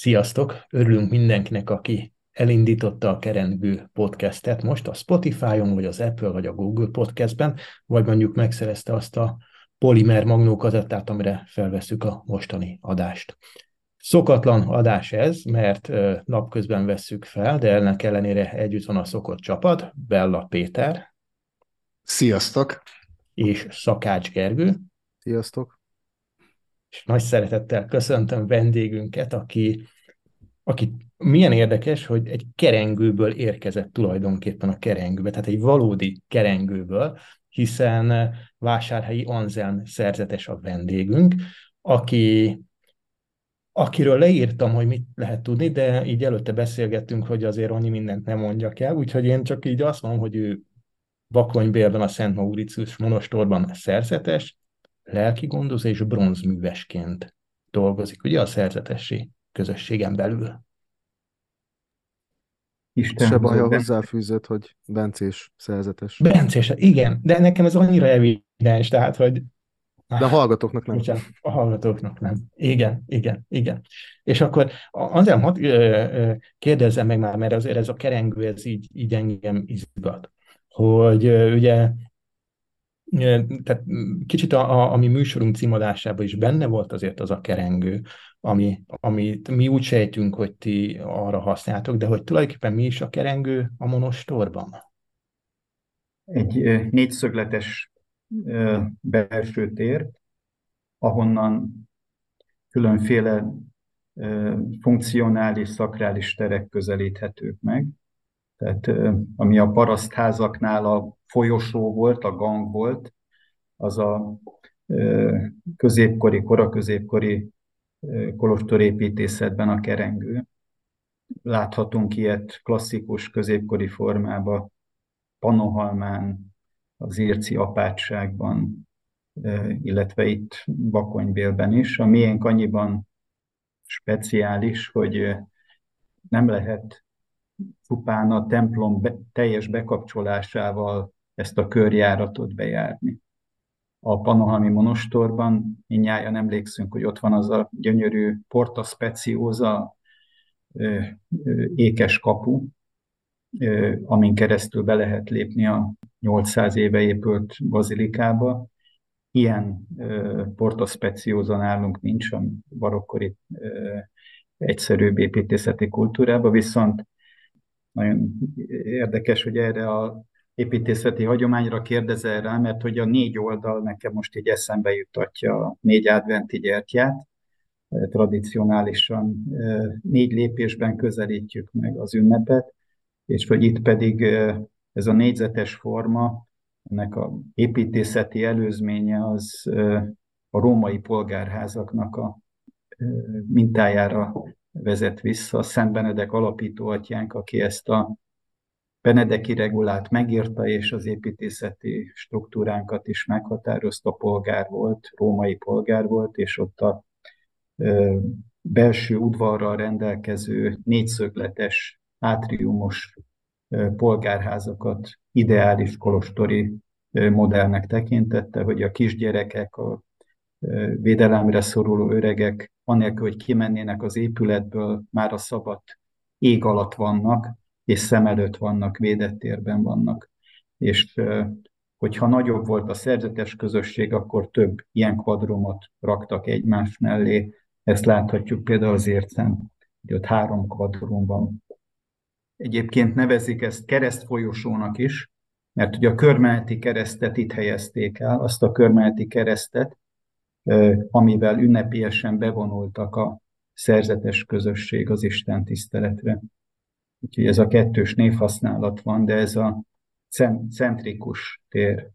Sziasztok! Örülünk mindenkinek, aki elindította a Kerengő podcastet most a Spotify-on, vagy az Apple, vagy a Google podcastben, vagy mondjuk megszerezte azt a polimer magnókazettát, amire felveszük a mostani adást. Szokatlan adás ez, mert napközben vesszük fel, de ennek ellenére együtt van a szokott csapat, Bella Péter. Sziasztok! És Szakács Gergő. Sziasztok! és nagy szeretettel köszöntöm vendégünket, aki, aki milyen érdekes, hogy egy kerengőből érkezett tulajdonképpen a kerengőbe, tehát egy valódi kerengőből, hiszen Vásárhelyi Anzelm szerzetes a vendégünk, aki, akiről leírtam, hogy mit lehet tudni, de így előtte beszélgettünk, hogy azért annyi mindent nem mondjak el, úgyhogy én csak így azt mondom, hogy ő Bakonybélben a Szent Mauritius monostorban szerzetes, lelki gondozó és bronzművesként dolgozik, ugye a szerzetesi közösségen belül. Isten Se baj, hozzáfűzött, hogy bencés szerzetes. Bencés, igen, de nekem ez annyira evidens, tehát, hogy de a hallgatóknak nem. Bocsánat, a hallgatóknak nem. Igen, igen, igen. És akkor azért hadd kérdezzem meg már, mert azért ez a kerengő, ez így, így engem izgat, hogy ugye tehát kicsit a, a, a mi műsorunk címadásában is benne volt azért az a kerengő, ami, amit mi úgy sejtünk, hogy ti arra használtok, de hogy tulajdonképpen mi is a kerengő a monostorban? Egy négyszögletes belső tér, ahonnan különféle funkcionális, szakrális terek közelíthetők meg. Tehát ami a parasztházaknál a folyosó volt, a gang volt, az a középkori, koraközépkori kolostorépítészetben a kerengő. Láthatunk ilyet klasszikus középkori formában, Panohalmán, az Irci apátságban, illetve itt Bakonybélben is. A miénk annyiban speciális, hogy nem lehet csupán a templom be, teljes bekapcsolásával ezt a körjáratot bejárni. A Panohalmi monostorban minnyáján emlékszünk, hogy ott van az a gyönyörű Porta Speciosa ékes kapu, amin keresztül be lehet lépni a 800 éve épült bazilikába. Ilyen Porta Speciosa nálunk nincs a barokkori egyszerűbb építészeti kultúrában, viszont nagyon érdekes, hogy erre a építészeti hagyományra kérdezel rá, mert hogy a négy oldal nekem most így eszembe jutatja a négy adventi gyertyát. Tradicionálisan négy lépésben közelítjük meg az ünnepet, és hogy itt pedig ez a négyzetes forma, ennek a építészeti előzménye az a római polgárházaknak a mintájára vezet vissza. Szent Benedek alapító atyánk, aki ezt a Benedeki regulát megírta, és az építészeti struktúránkat is meghatározta, polgár volt, római polgár volt, és ott a ö, belső udvarral rendelkező négyszögletes, átriumos ö, polgárházakat ideális kolostori ö, modellnek tekintette, hogy a kisgyerekek, a védelemre szoruló öregek, anélkül, hogy kimennének az épületből, már a szabad ég alatt vannak, és szem előtt vannak, védett térben vannak. És hogyha nagyobb volt a szerzetes közösség, akkor több ilyen kvadrumot raktak egymás mellé. Ezt láthatjuk például az ércen, hogy ott három kvadrum van. Egyébként nevezik ezt keresztfolyosónak is, mert ugye a körmeleti keresztet itt helyezték el, azt a körmeleti keresztet, amivel ünnepélyesen bevonultak a szerzetes közösség az Isten tiszteletre. Úgyhogy ez a kettős névhasználat van, de ez a centrikus tér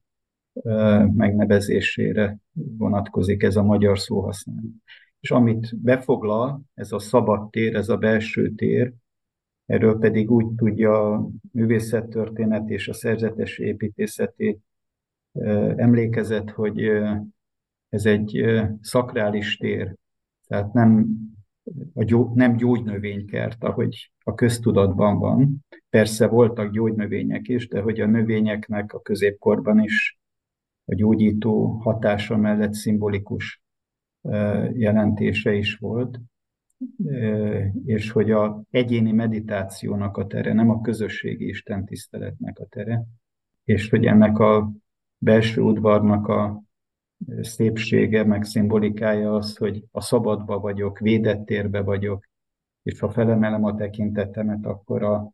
megnevezésére vonatkozik ez a magyar szóhasználat. És amit befoglal, ez a szabad tér, ez a belső tér, erről pedig úgy tudja a művészettörténet és a szerzetes építészeti emlékezet, hogy ez egy szakrális tér, tehát nem, a gyó, nem gyógynövénykert, ahogy a köztudatban van. Persze voltak gyógynövények is, de hogy a növényeknek a középkorban is a gyógyító hatása mellett szimbolikus jelentése is volt. és hogy a egyéni meditációnak a tere, nem a közösségi istentiszteletnek a tere, és hogy ennek a belső udvarnak a szépsége, meg szimbolikája az, hogy a szabadba vagyok, védett térbe vagyok, és ha felemelem a tekintetemet, akkor, a,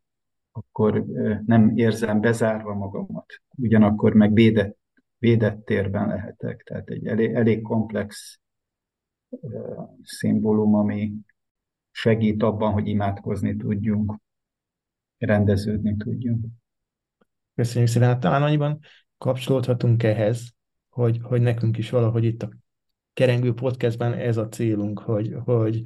akkor nem érzem bezárva magamat. Ugyanakkor meg védett, védett térben lehetek. Tehát egy elég, elég komplex szimbólum, ami segít abban, hogy imádkozni tudjunk, rendeződni tudjunk. Köszönjük szépen. Hát talán annyiban kapcsolódhatunk ehhez, hogy, hogy nekünk is valahogy itt a Kerengő Podcastben ez a célunk, hogy, hogy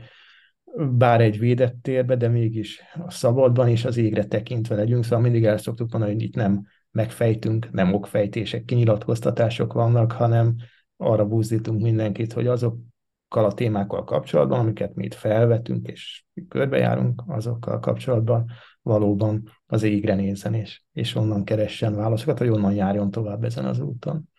bár egy védett térbe, de mégis a szabadban és az égre tekintve legyünk, szóval mindig el szoktuk mondani, hogy itt nem megfejtünk, nem okfejtések, kinyilatkoztatások vannak, hanem arra buzdítunk mindenkit, hogy azokkal a témákkal kapcsolatban, amiket mi itt felvetünk és körbejárunk, azokkal kapcsolatban valóban az égre nézzen, és, és onnan keressen válaszokat, vagy onnan járjon tovább ezen az úton.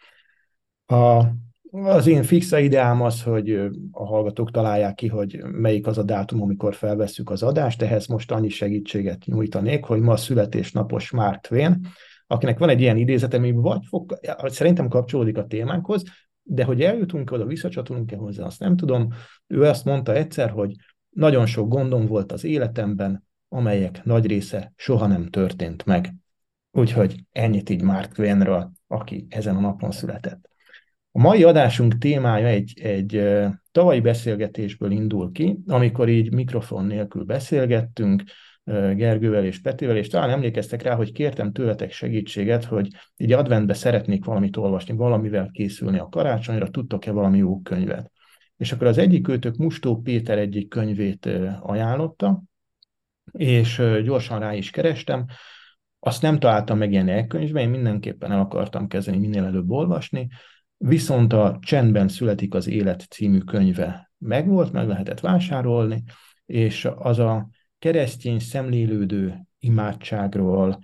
A, az én fix ideám az, hogy a hallgatók találják ki, hogy melyik az a dátum, amikor felvesszük az adást. Ehhez most annyi segítséget nyújtanék, hogy ma a születésnapos Mark Twain, akinek van egy ilyen idézete, ami vagy fog, szerintem kapcsolódik a témánkhoz, de hogy eljutunk oda, visszacsatolunk-e hozzá, azt nem tudom. Ő azt mondta egyszer, hogy nagyon sok gondom volt az életemben, amelyek nagy része soha nem történt meg. Úgyhogy ennyit így Mark Twainről, aki ezen a napon született. A mai adásunk témája egy, egy tavalyi beszélgetésből indul ki, amikor így mikrofon nélkül beszélgettünk, Gergővel és Petivel, és talán emlékeztek rá, hogy kértem tőletek segítséget, hogy így adventbe szeretnék valamit olvasni, valamivel készülni a karácsonyra, tudtok-e valami jó könyvet. És akkor az egyik őtök Mustó Péter egyik könyvét ajánlotta, és gyorsan rá is kerestem, azt nem találtam meg ilyen elkönyvben, én mindenképpen el akartam kezdeni minél előbb olvasni, Viszont a Csendben születik az élet című könyve. Megvolt, meg lehetett vásárolni, és az a keresztény szemlélődő imádságról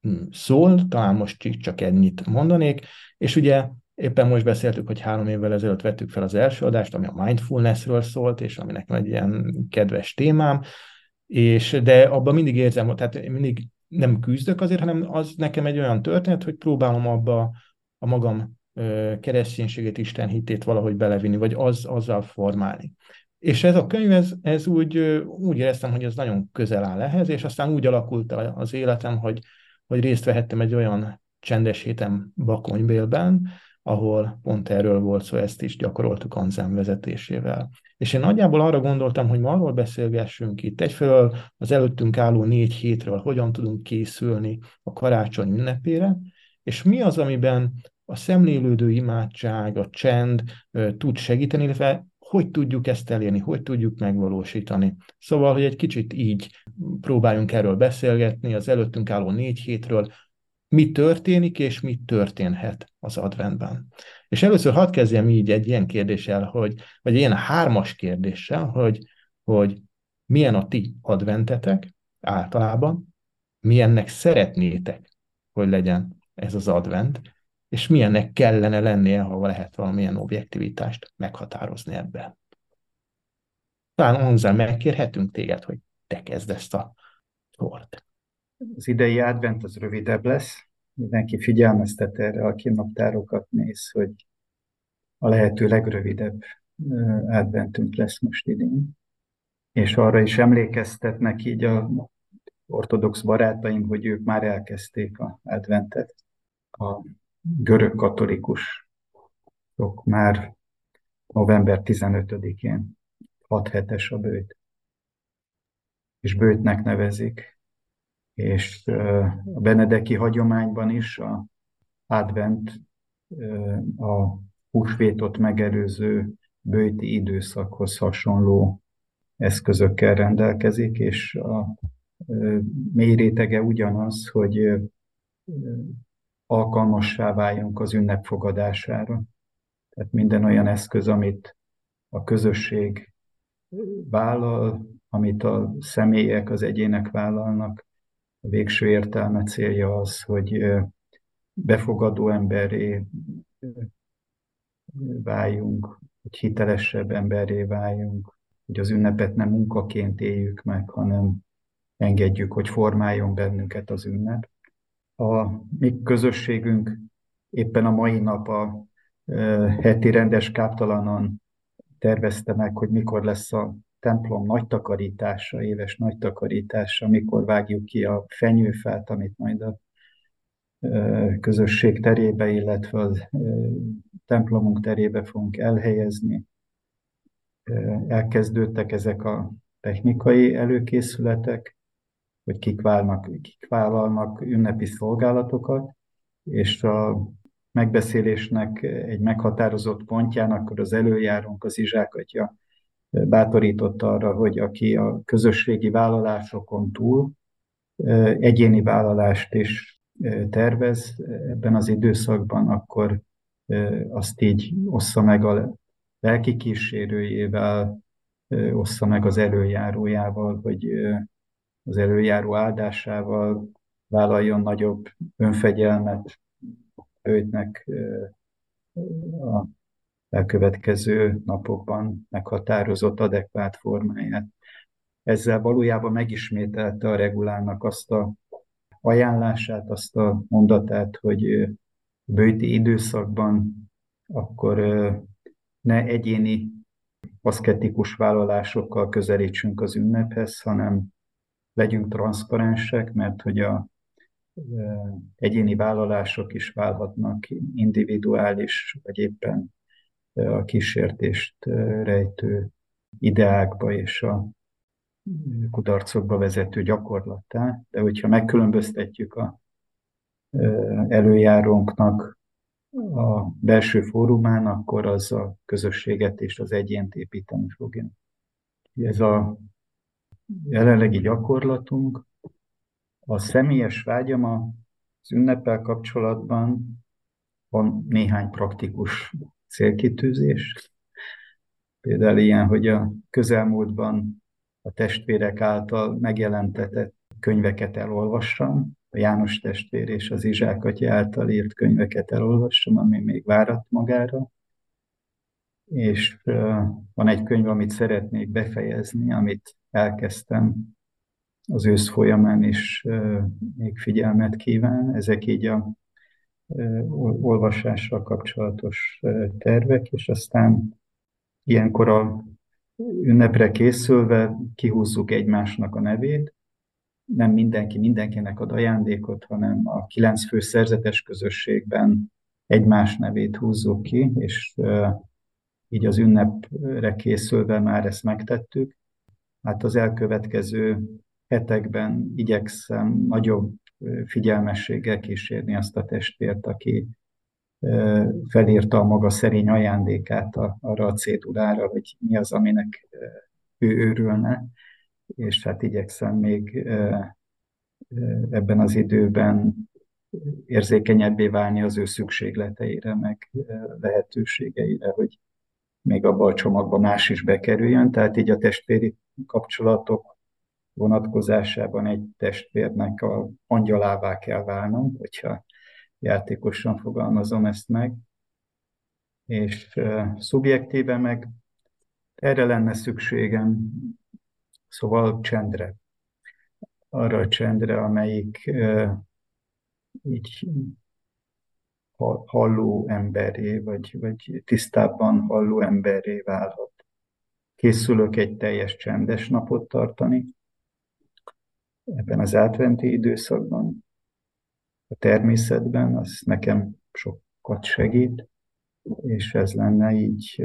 hm, szól, talán most csak ennyit mondanék, és ugye éppen most beszéltük, hogy három évvel ezelőtt vettük fel az első adást, ami a mindfulnessről szólt, és ami nekem egy ilyen kedves témám, és de abban mindig érzem, tehát mindig nem küzdök azért, hanem az nekem egy olyan történet, hogy próbálom abba a magam kereszténységét, Isten hitét valahogy belevinni, vagy az, azzal formálni. És ez a könyv, ez, ez úgy, úgy éreztem, hogy ez nagyon közel áll ehhez, és aztán úgy alakult az életem, hogy, hogy részt vehettem egy olyan csendes héten Bakonybélben, ahol pont erről volt szó, ezt is gyakoroltuk Anzám vezetésével. És én nagyjából arra gondoltam, hogy ma arról beszélgessünk itt. Egyfelől az előttünk álló négy hétről, hogyan tudunk készülni a karácsony ünnepére, és mi az, amiben a szemlélődő imádság, a csend tud segíteni, illetve hogy tudjuk ezt elérni, hogy tudjuk megvalósítani. Szóval, hogy egy kicsit így próbáljunk erről beszélgetni, az előttünk álló négy hétről, mi történik és mi történhet az adventben. És először hadd kezdjem így egy ilyen kérdéssel, hogy, vagy ilyen hármas kérdéssel, hogy, hogy milyen a ti adventetek általában, milyennek szeretnétek, hogy legyen ez az advent, és milyennek kellene lennie, ha lehet valamilyen objektivitást meghatározni ebben. Talán Onzel megkérhetünk téged, hogy te kezd ezt a sort. Az idei advent az rövidebb lesz. Mindenki figyelmeztet erre, aki naptárokat néz, hogy a lehető legrövidebb adventünk lesz most idén. És arra is emlékeztetnek így a ortodox barátaim, hogy ők már elkezdték a adventet. A görög katolikus már november 15-én 6 hetes a bőt. És bőtnek nevezik. És a benedeki hagyományban is a advent a húsvétot megelőző bőti időszakhoz hasonló eszközökkel rendelkezik, és a mély rétege ugyanaz, hogy alkalmassá váljunk az ünnep fogadására. Tehát minden olyan eszköz, amit a közösség vállal, amit a személyek, az egyének vállalnak, a végső értelme célja az, hogy befogadó emberré váljunk, hogy hitelesebb emberré váljunk, hogy az ünnepet nem munkaként éljük meg, hanem engedjük, hogy formáljon bennünket az ünnep. A mi közösségünk éppen a mai nap a heti rendes káptalanon tervezte meg, hogy mikor lesz a templom nagy takarítása, éves nagy takarítása, mikor vágjuk ki a fenyőfát, amit majd a közösség terébe, illetve a templomunk terébe fogunk elhelyezni. Elkezdődtek ezek a technikai előkészületek, hogy kik, válnak, kik vállalnak ünnepi szolgálatokat, és a megbeszélésnek egy meghatározott pontján, akkor az előjárónk, az Izsákatya bátorított arra, hogy aki a közösségi vállalásokon túl egyéni vállalást is tervez ebben az időszakban, akkor azt így ossza meg a lelki kísérőjével, ossza meg az előjárójával, hogy az előjáró áldásával vállaljon nagyobb önfegyelmet őtnek a elkövetkező napokban meghatározott adekvát formáját. Ezzel valójában megismételte a regulának azt a ajánlását, azt a mondatát, hogy bőti időszakban akkor ne egyéni aszketikus vállalásokkal közelítsünk az ünnephez, hanem legyünk transzparensek, mert hogy a egyéni vállalások is válhatnak individuális, vagy éppen a kísértést rejtő ideákba és a kudarcokba vezető gyakorlattá, de hogyha megkülönböztetjük a előjárónknak a belső fórumán, akkor az a közösséget és az egyént építeni fogja. Ez a jelenlegi gyakorlatunk. A személyes vágyam az ünnepel kapcsolatban van néhány praktikus célkitűzés. Például ilyen, hogy a közelmúltban a testvérek által megjelentetett könyveket elolvassam, a János testvér és az Izsák által írt könyveket elolvassam, ami még várat magára. És van egy könyv, amit szeretnék befejezni, amit elkezdtem az ősz folyamán is még figyelmet kíván. Ezek így a olvasással kapcsolatos tervek, és aztán ilyenkor a ünnepre készülve kihúzzuk egymásnak a nevét, nem mindenki mindenkinek ad ajándékot, hanem a kilenc fő szerzetes közösségben egymás nevét húzzuk ki, és így az ünnepre készülve már ezt megtettük. Hát az elkövetkező hetekben igyekszem nagyobb figyelmességgel kísérni azt a testvért, aki felírta a maga szerény ajándékát arra a cédulára, hogy mi az, aminek ő őrülne, és hát igyekszem még ebben az időben érzékenyebbé válni az ő szükségleteire, meg lehetőségeire, hogy még abba a csomagba más is bekerüljön. Tehát így a testvéri kapcsolatok vonatkozásában egy testvérnek a angyalává kell válnom, hogyha játékosan fogalmazom ezt meg. És szubjektíve meg erre lenne szükségem, szóval csendre. Arra a csendre, amelyik így halló emberé, vagy, vagy tisztábban halló emberé válhat. Készülök egy teljes csendes napot tartani, ebben az átventi időszakban, a természetben, az nekem sokat segít, és ez lenne így,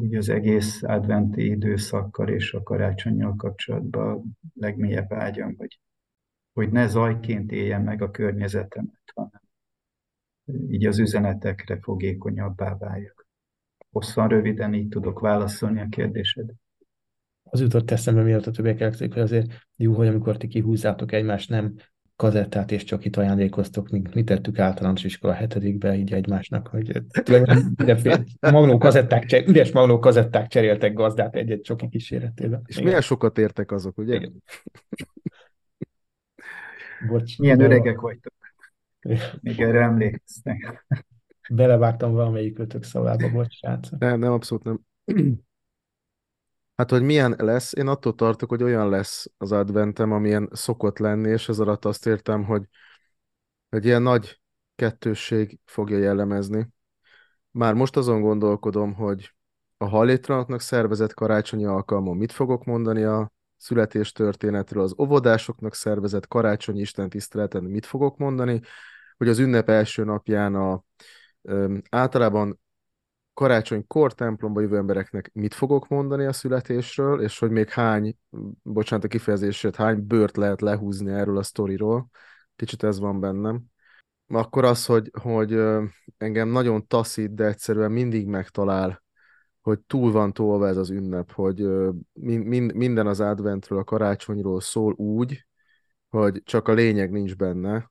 így az egész adventi időszakkal és a karácsonyjal kapcsolatban legmélyebb vágyam, hogy, hogy ne zajként éljen meg a környezetemet, hanem így az üzenetekre fogékonyabbá váljak. Hosszan, röviden így tudok válaszolni a kérdésedre az jutott eszembe, miatt a többiek elkezdték, hogy azért jó, hogy amikor ti kihúzzátok egymást, nem kazettát és csak itt ajándékoztok, mint mi tettük általános iskola hetedikbe így egymásnak, hogy magnó kazetták, üres magnó kazetták cseréltek gazdát egy-egy csoki kíséretében. És Igen. milyen sokat értek azok, ugye? Igen. Bocs, Milyen öregek vagytok. Még erre Hát, hogy milyen lesz, én attól tartok, hogy olyan lesz az adventem, amilyen szokott lenni, és ez alatt azt értem, hogy egy ilyen nagy kettősség fogja jellemezni. Már most azon gondolkodom, hogy a hajléktalanoknak szervezett karácsonyi alkalmon mit fogok mondani a születéstörténetről, az óvodásoknak szervezett karácsonyi istentiszteleten mit fogok mondani, hogy az ünnep első napján a, ö, általában karácsonykor templomba jövő embereknek mit fogok mondani a születésről, és hogy még hány, bocsánat a kifejezését, hány bőrt lehet lehúzni erről a sztoriról. Kicsit ez van bennem. Akkor az, hogy, hogy engem nagyon taszít, de egyszerűen mindig megtalál, hogy túl van tolva ez az ünnep, hogy mind, minden az adventről, a karácsonyról szól úgy, hogy csak a lényeg nincs benne,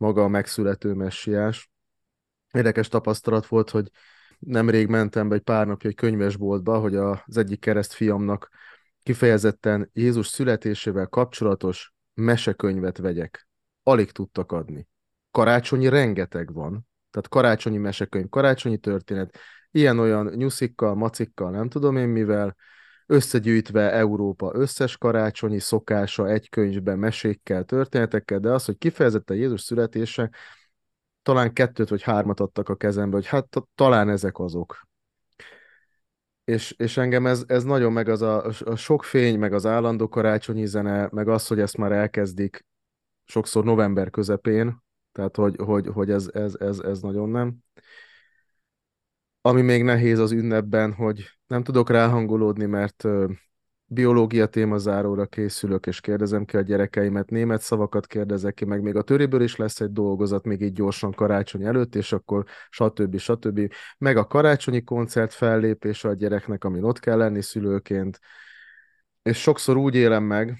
maga a megszülető messiás. Érdekes tapasztalat volt, hogy nemrég mentem be egy pár napja egy könyvesboltba, hogy az egyik kereszt fiamnak kifejezetten Jézus születésével kapcsolatos mesekönyvet vegyek. Alig tudtak adni. Karácsonyi rengeteg van, tehát karácsonyi mesekönyv, karácsonyi történet, ilyen-olyan nyuszikkal, macikkal, nem tudom én mivel, összegyűjtve Európa összes karácsonyi szokása egy könyvben, mesékkel, történetekkel, de az, hogy kifejezetten Jézus születése, talán kettőt vagy hármat adtak a kezembe, hogy hát talán ezek azok. És, és engem ez, ez nagyon meg az a, a sok fény, meg az állandó karácsonyi zene, meg az, hogy ezt már elkezdik sokszor november közepén, tehát hogy, hogy, hogy ez, ez, ez, ez nagyon nem. Ami még nehéz az ünnepben, hogy nem tudok ráhangolódni, mert biológia témazáróra készülök, és kérdezem ki a gyerekeimet, német szavakat kérdezek ki, meg még a töréből is lesz egy dolgozat, még így gyorsan karácsony előtt, és akkor stb. stb. Meg a karácsonyi koncert fellépése a gyereknek, amin ott kell lenni szülőként, és sokszor úgy élem meg,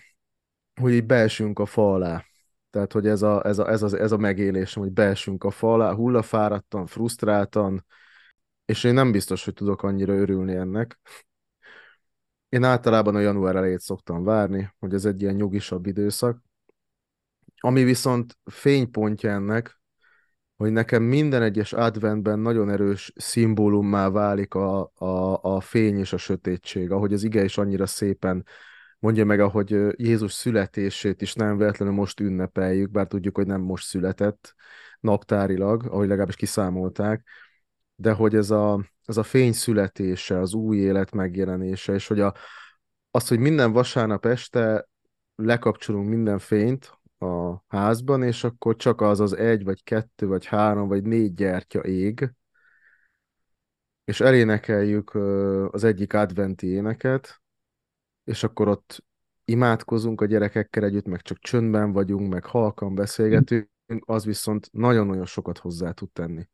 hogy így beesünk a fa alá. Tehát, hogy ez a, ez a, ez a, ez a megélésem, hogy beesünk a fa alá, hullafáradtan, frusztráltan, és én nem biztos, hogy tudok annyira örülni ennek. Én általában a január elejét szoktam várni, hogy ez egy ilyen nyugisabb időszak. Ami viszont fénypontja ennek, hogy nekem minden egyes adventben nagyon erős szimbólummá válik a, a, a fény és a sötétség, ahogy az ige is annyira szépen mondja meg, ahogy Jézus születését is nem véletlenül most ünnepeljük, bár tudjuk, hogy nem most született naptárilag, ahogy legalábbis kiszámolták, de hogy ez a, ez a fény születése, az új élet megjelenése, és hogy a, az, hogy minden vasárnap este lekapcsolunk minden fényt a házban, és akkor csak az az egy, vagy kettő, vagy három, vagy négy gyertya ég, és elénekeljük az egyik adventi éneket, és akkor ott imádkozunk a gyerekekkel együtt, meg csak csöndben vagyunk, meg halkan beszélgetünk, az viszont nagyon-nagyon sokat hozzá tud tenni.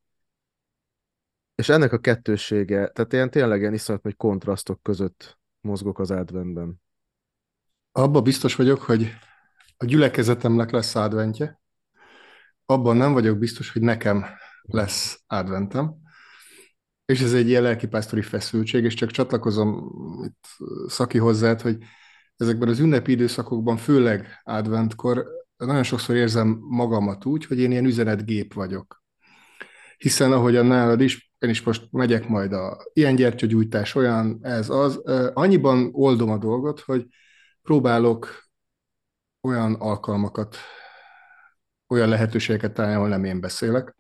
És ennek a kettősége, tehát ilyen tényleg ilyen iszonyat nagy kontrasztok között mozgok az adventben. Abba biztos vagyok, hogy a gyülekezetemnek lesz adventje. Abban nem vagyok biztos, hogy nekem lesz adventem. És ez egy ilyen lelkipásztori feszültség, és csak csatlakozom itt Szaki hozzád, hogy ezekben az ünnepi időszakokban, főleg adventkor, nagyon sokszor érzem magamat úgy, hogy én ilyen üzenetgép vagyok. Hiszen a nálad is, én is most megyek majd a ilyen gyertyagyújtás, olyan, ez az, annyiban oldom a dolgot, hogy próbálok olyan alkalmakat, olyan lehetőségeket találni, ahol nem én beszélek,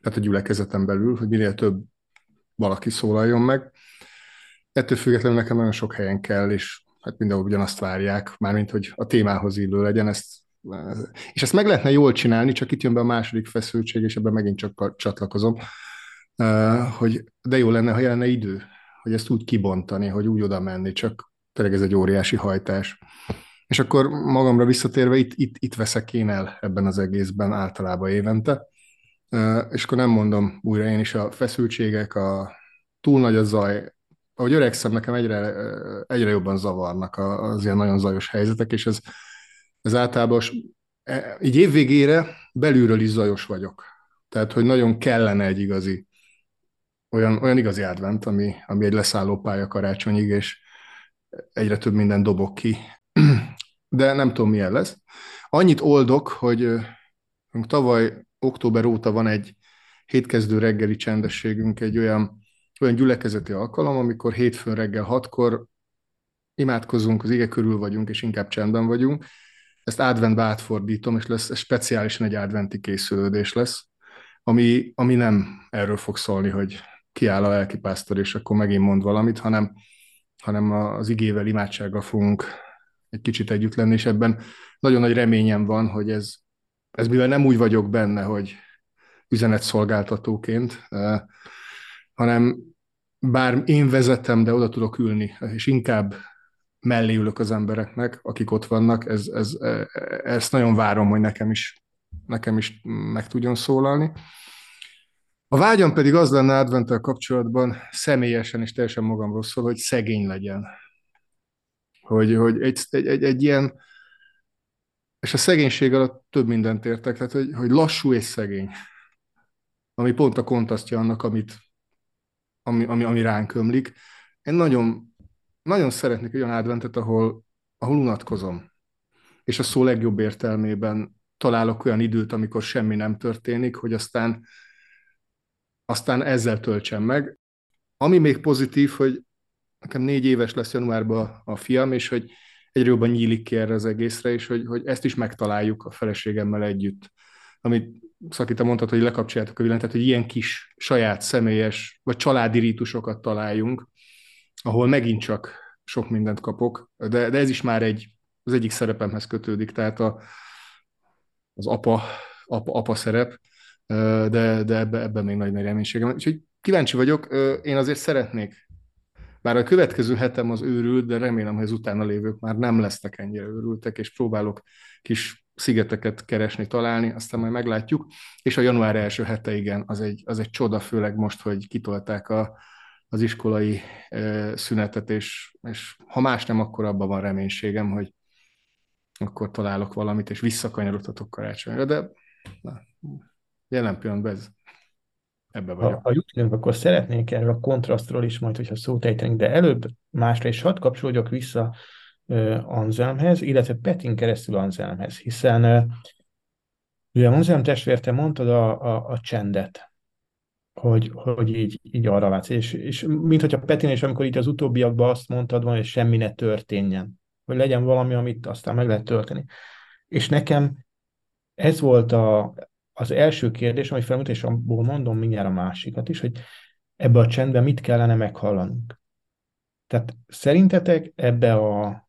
tehát a gyülekezetem belül, hogy minél több valaki szólaljon meg. Ettől függetlenül nekem nagyon sok helyen kell, és hát mindenhol ugyanazt várják, mármint, hogy a témához illő legyen, ezt, és ezt meg lehetne jól csinálni, csak itt jön be a második feszültség, és ebben megint csak csatlakozom, hogy de jó lenne, ha jelenne idő, hogy ezt úgy kibontani, hogy úgy oda menni, csak tényleg ez egy óriási hajtás. És akkor magamra visszatérve, itt, itt, itt veszek én el ebben az egészben általában évente, és akkor nem mondom újra én is a feszültségek, a túl nagy a zaj, ahogy öregszem, nekem egyre, egyre jobban zavarnak az ilyen nagyon zajos helyzetek, és ez, ez általában így évvégére belülről is zajos vagyok. Tehát, hogy nagyon kellene egy igazi, olyan, olyan igazi advent, ami, ami egy leszálló pálya karácsonyig, és egyre több minden dobok ki. De nem tudom, milyen lesz. Annyit oldok, hogy tavaly október óta van egy hétkezdő reggeli csendességünk, egy olyan, olyan gyülekezeti alkalom, amikor hétfőn reggel hatkor imádkozunk, az ige körül vagyunk, és inkább csendben vagyunk. Ezt adventbe átfordítom, és lesz speciálisan egy adventi készülődés lesz, ami, ami nem erről fog szólni, hogy kiáll a lelkipásztor, és akkor megint mond valamit, hanem, hanem az igével, imádsággal fogunk egy kicsit együtt lenni, és ebben nagyon nagy reményem van, hogy ez, ez mivel nem úgy vagyok benne, hogy üzenetszolgáltatóként, eh, hanem bár én vezetem, de oda tudok ülni, és inkább mellé ülök az embereknek, akik ott vannak, ez, ez, e, ezt nagyon várom, hogy nekem is, nekem is meg tudjon szólalni. A vágyam pedig az lenne adventtel kapcsolatban, személyesen és teljesen magamról szól, hogy szegény legyen. Hogy, hogy egy, egy, egy, egy ilyen, és a szegénység alatt több mindent értek, tehát hogy, hogy lassú és szegény, ami pont a kontasztja annak, amit, ami, ami, ami ránk ömlik. Én nagyon, nagyon szeretnék olyan adventet, ahol, ahol unatkozom. És a szó legjobb értelmében találok olyan időt, amikor semmi nem történik, hogy aztán, aztán ezzel töltsem meg. Ami még pozitív, hogy nekem négy éves lesz januárban a fiam, és hogy egyre jobban nyílik ki erre az egészre, és hogy, hogy ezt is megtaláljuk a feleségemmel együtt. Amit Szakita mondtad, hogy lekapcsoljátok a villanyt, tehát hogy ilyen kis saját személyes vagy családi rítusokat találjunk, ahol megint csak sok mindent kapok, de, de ez is már egy, az egyik szerepemhez kötődik, tehát a, az apa, apa, apa szerep, de, de ebben ebbe még nagy, nagy reménységem. Úgyhogy kíváncsi vagyok, én azért szeretnék bár a következő hetem az őrült, de remélem, hogy az utána lévők már nem lesznek ennyire őrültek, és próbálok kis szigeteket keresni, találni, aztán majd meglátjuk. És a január első hete, igen, az egy, az egy csoda, főleg most, hogy kitolták a, az iskolai e, szünetet, és, és ha más nem, akkor abban van reménységem, hogy akkor találok valamit, és visszakanyarodhatok karácsonyra, de na, jelen pillanatban ez Ebbe vagyok. Ha, ha jutnunk, akkor szeretnék erről a kontrasztról is majd, hogyha szót ejtenénk, de előbb másra is hadd kapcsolódjak vissza uh, Anzelmhez, illetve Petin keresztül Anzelmhez, hiszen uh, ugye Anzelm testvér, te mondtad a, a, a csendet, hogy, hogy így, így arra látsz, és, és mint hogyha Petin és amikor így az utóbbiakban azt mondtad volna, hogy semmi ne történjen, hogy legyen valami, amit aztán meg lehet tölteni. És nekem ez volt a, az első kérdés, amit felmutat, és abból mondom mindjárt a másikat is, hogy ebbe a csendben mit kellene meghallanunk. Tehát szerintetek ebbe a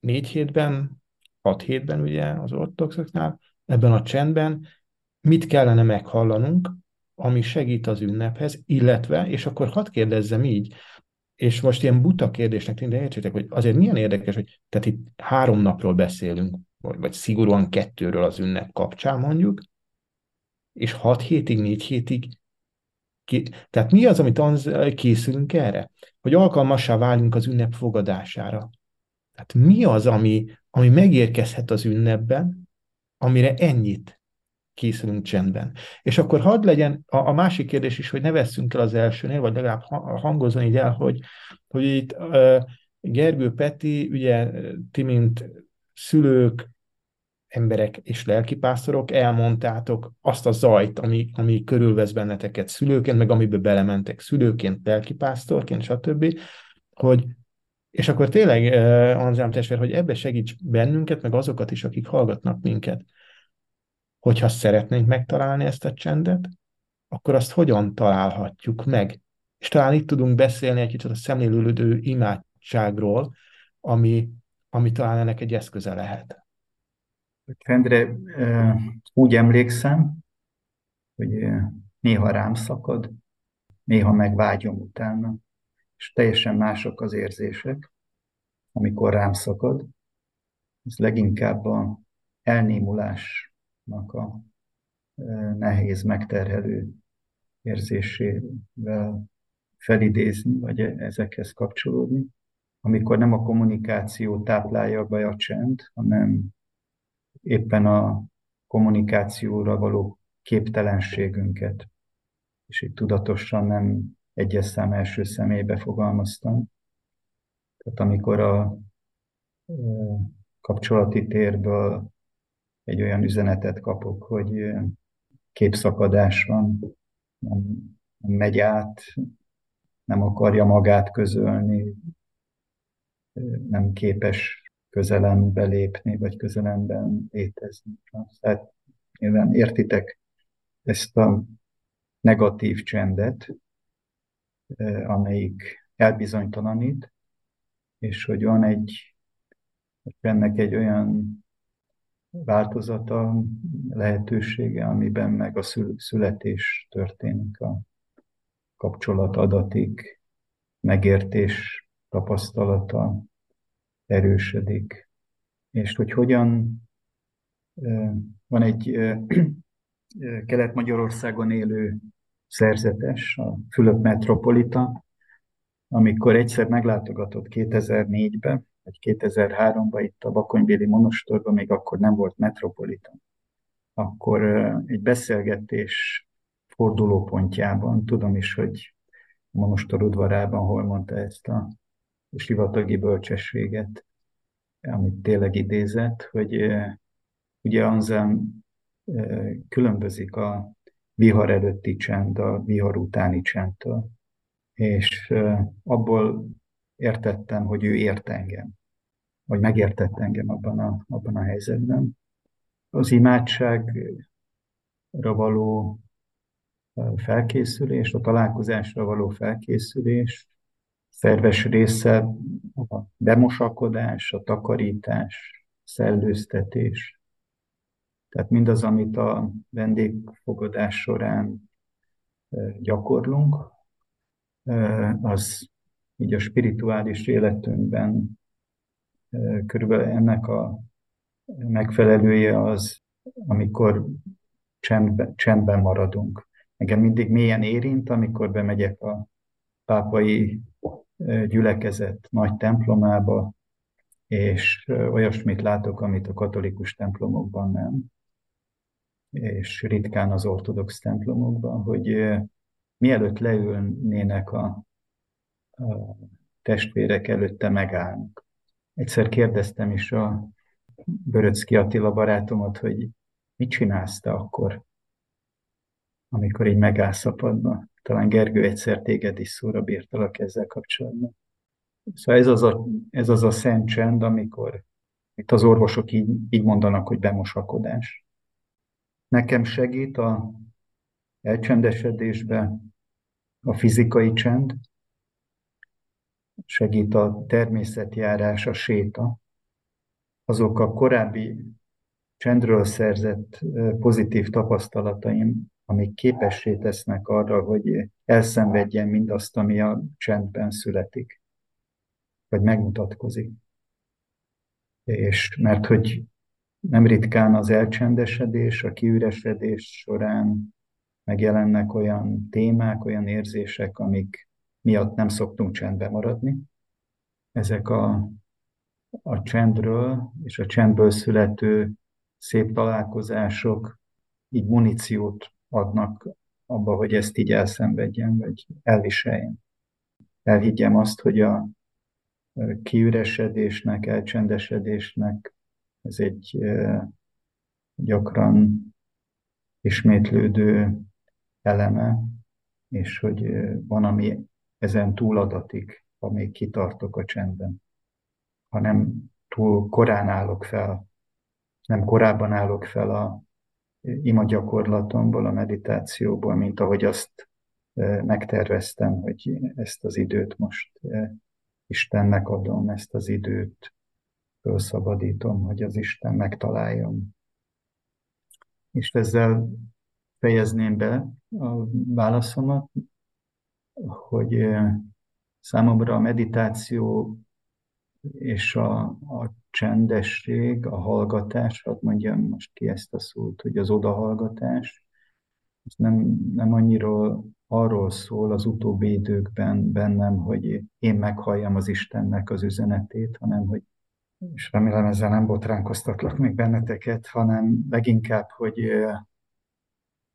négy hétben, hat hétben ugye az ortodoxoknál, ebben a csendben mit kellene meghallanunk, ami segít az ünnephez, illetve, és akkor hadd kérdezzem így, és most ilyen buta kérdésnek tűnik, de értsétek, hogy azért milyen érdekes, hogy tehát itt három napról beszélünk, vagy, vagy szigorúan kettőről az ünnep kapcsán mondjuk, és hat hétig, négy hétig ki... Tehát mi az, amit készülünk erre? Hogy alkalmassá válunk az ünnep fogadására. Tehát mi az, ami, ami megérkezhet az ünnepben, amire ennyit készülünk csendben. És akkor hadd legyen a, a másik kérdés is, hogy ne vesszünk el az elsőnél, vagy legalább hangozzon így el, hogy, hogy itt uh, Gergő Peti, ugye ti, mint szülők, emberek és lelkipásztorok elmondtátok azt a zajt, ami, ami körülvesz benneteket szülőként, meg amiben belementek szülőként, lelkipásztorként, stb., hogy és akkor tényleg, uh, Anzám testvér, hogy ebbe segíts bennünket, meg azokat is, akik hallgatnak minket, hogyha szeretnénk megtalálni ezt a csendet, akkor azt hogyan találhatjuk meg? És talán itt tudunk beszélni egy kicsit a szemlélődő imádságról, ami, ami talán ennek egy eszköze lehet. Rendre úgy emlékszem, hogy néha rám szakad, néha meg vágyom utána, és teljesen mások az érzések, amikor rám szakad. Ez leginkább a elnémulásnak a nehéz, megterhelő érzésével felidézni, vagy e-, ezekhez kapcsolódni, amikor nem a kommunikáció táplálja be a csend, hanem éppen a kommunikációra való képtelenségünket, és itt tudatosan nem egyes szám első személybe fogalmaztam. Tehát amikor a kapcsolati térből egy olyan üzenetet kapok, hogy képszakadás van, nem, nem megy át, nem akarja magát közölni, nem képes közelembe lépni, vagy közelemben létezni. Tehát nyilván értitek ezt a negatív csendet, amelyik elbizonytalanít, és hogy van egy, ennek egy olyan változata, lehetősége, amiben meg a születés történik, a kapcsolat adatik, megértés tapasztalata erősödik. És hogy hogyan van egy Kelet-Magyarországon élő szerzetes, a Fülöp Metropolita, amikor egyszer meglátogatott 2004-ben, vagy 2003-ban itt a Bakonybéli Monostorban, még akkor nem volt Metropolita, akkor egy beszélgetés fordulópontjában, tudom is, hogy a Monostor udvarában hol mondta ezt a sivatagi bölcsességet, amit tényleg idézett, hogy ugye Anselm különbözik a vihar előtti csend a vihar utáni csendtől. És abból értettem, hogy ő ért engem, vagy megértett engem abban a, abban a helyzetben. Az imádságra való felkészülés, a találkozásra való felkészülés, szerves része a bemosakodás, a takarítás, szellőztetés, tehát mindaz, amit a vendégfogadás során gyakorlunk, az így a spirituális életünkben körülbelül ennek a megfelelője az, amikor csendben, csendben maradunk. Engem mindig mélyen érint, amikor bemegyek a pápai gyülekezet nagy templomába, és olyasmit látok, amit a katolikus templomokban nem és ritkán az ortodox templomokban, hogy mielőtt leülnének a, a testvérek előtte megállnak. Egyszer kérdeztem is a Böröcki Attila barátomat, hogy mit csinálsz te akkor, amikor így megállsz a padba. Talán Gergő egyszer téged is szóra bírtalak ezzel kapcsolatban. Szóval ez az a, ez az a szent csend, amikor itt az orvosok így, így mondanak, hogy bemosakodás. Nekem segít a elcsendesedésbe a fizikai csend, segít a természetjárás, a séta, azok a korábbi csendről szerzett pozitív tapasztalataim, amik képessé tesznek arra, hogy elszenvedjen mindazt, ami a csendben születik, vagy megmutatkozik. És mert hogy nem ritkán az elcsendesedés, a kiüresedés során megjelennek olyan témák, olyan érzések, amik miatt nem szoktunk csendbe maradni. Ezek a, a csendről és a csendből születő szép találkozások így muníciót adnak abba, hogy ezt így elszenvedjen, vagy elviseljen. Elhiggyem azt, hogy a kiüresedésnek, elcsendesedésnek ez egy gyakran ismétlődő eleme, és hogy van, ami ezen túladatik, ha még kitartok a csendben. Ha nem túl korán állok fel, nem korábban állok fel a ima gyakorlatomból, a meditációból, mint ahogy azt megterveztem, hogy ezt az időt most Istennek adom, ezt az időt felszabadítom, hogy az Isten megtaláljon. És ezzel fejezném be a válaszomat, hogy eh, számomra a meditáció és a, a csendesség, a hallgatás, hadd mondjam most ki ezt a szót, hogy az odahallgatás, ez nem, nem annyira arról szól az utóbbi időkben bennem, hogy én meghalljam az Istennek az üzenetét, hanem hogy és remélem ezzel nem botránkoztatlak még benneteket, hanem leginkább, hogy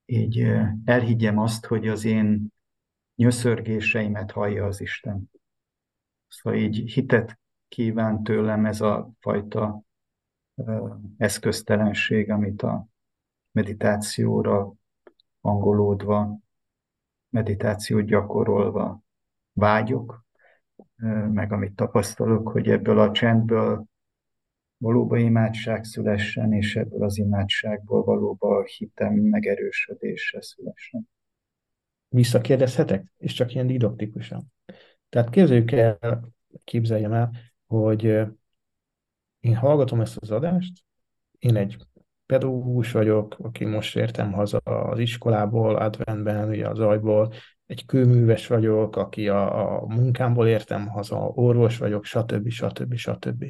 így elhiggyem azt, hogy az én nyöszörgéseimet hallja az Isten. Szóval így hitet kíván tőlem ez a fajta eszköztelenség, amit a meditációra angolódva, meditációt gyakorolva vágyok, meg amit tapasztalok, hogy ebből a csendből valóban imádság szülessen, és ebből az imádságból valóban hitem megerősödése szülessen. Visszakérdezhetek? És csak ilyen didaktikusan. Tehát képzeljük el, képzeljem el, hogy én hallgatom ezt az adást, én egy pedagógus vagyok, aki most értem haza az iskolából, adventben, ugye az ajból, egy kőműves vagyok, aki a, a munkámból értem haza, orvos vagyok, stb. stb. stb.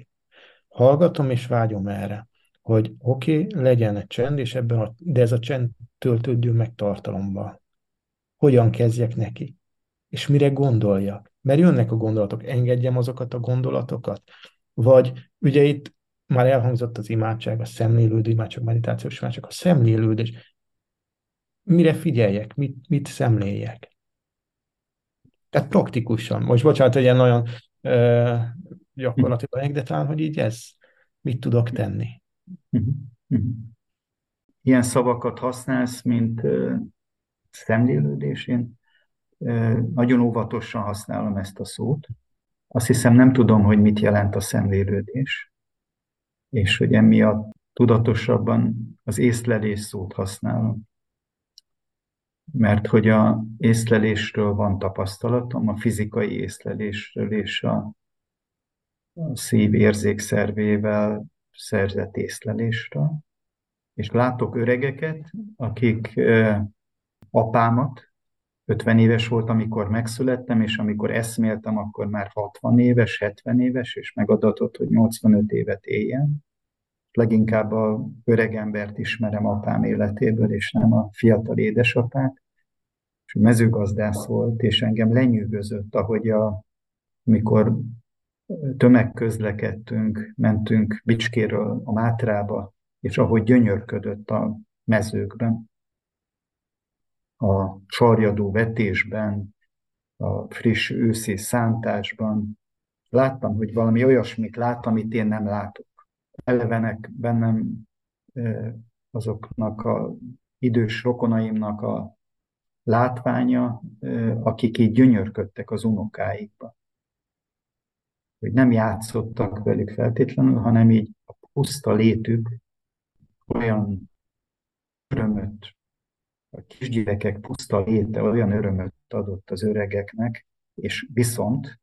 Hallgatom és vágyom erre, hogy oké, okay, legyen egy csend, és ebben a, de ez a csend töltődjön meg tartalomba. Hogyan kezdjek neki? És mire gondoljak? Mert jönnek a gondolatok, engedjem azokat a gondolatokat? Vagy ugye itt már elhangzott az imádság, a szemlélődő imádság, meditációs imádság, a szemlélődés. Mire figyeljek, mit, mit szemléljek? Tehát praktikusan. Most bocsánat, hogy ilyen nagyon ö, gyakorlatilag, de talán, hogy így ez, mit tudok tenni. Ilyen szavakat használsz, mint ö, szemlélődés. Én nagyon óvatosan használom ezt a szót. Azt hiszem nem tudom, hogy mit jelent a szemlélődés és hogy emiatt tudatosabban az észlelés szót használom. Mert hogy a észlelésről van tapasztalatom, a fizikai észlelésről és a, a szív érzékszervével szerzett észlelésről. És látok öregeket, akik apámat, 50 éves volt, amikor megszülettem, és amikor eszméltem, akkor már 60 éves, 70 éves, és megadatott, hogy 85 évet éljen. Leginkább a öreg embert ismerem apám életéből, és nem a fiatal édesapát. És mezőgazdász volt, és engem lenyűgözött, ahogy a, amikor tömegközlekedtünk, mentünk Bicskéről a Mátrába, és ahogy gyönyörködött a mezőkben a sarjadó vetésben, a friss őszi szántásban. Láttam, hogy valami olyasmit lát, amit én nem látok. Elevenek bennem azoknak a idős rokonaimnak a látványa, akik így gyönyörködtek az unokáikba. Hogy nem játszottak velük feltétlenül, hanem így a puszta létük olyan örömöt a kisgyerekek puszta léte olyan örömöt adott az öregeknek, és viszont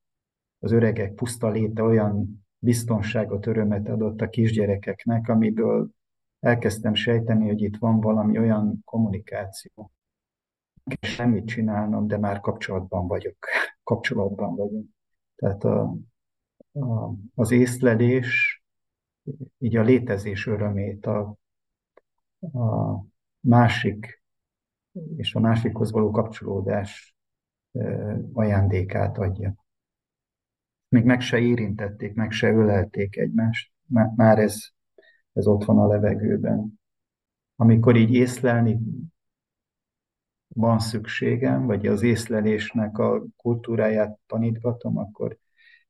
az öregek puszta léte olyan biztonságot, örömet adott a kisgyerekeknek, amiből elkezdtem sejteni, hogy itt van valami olyan kommunikáció. És semmit csinálnom, de már kapcsolatban vagyok. Kapcsolatban vagyunk. Tehát a, a, az észlelés, így a létezés örömét, a, a másik és a másikhoz való kapcsolódás ajándékát adja. Még meg se érintették, meg se ölelték egymást. Már ez, ez ott van a levegőben. Amikor így észlelni van szükségem, vagy az észlelésnek a kultúráját tanítgatom, akkor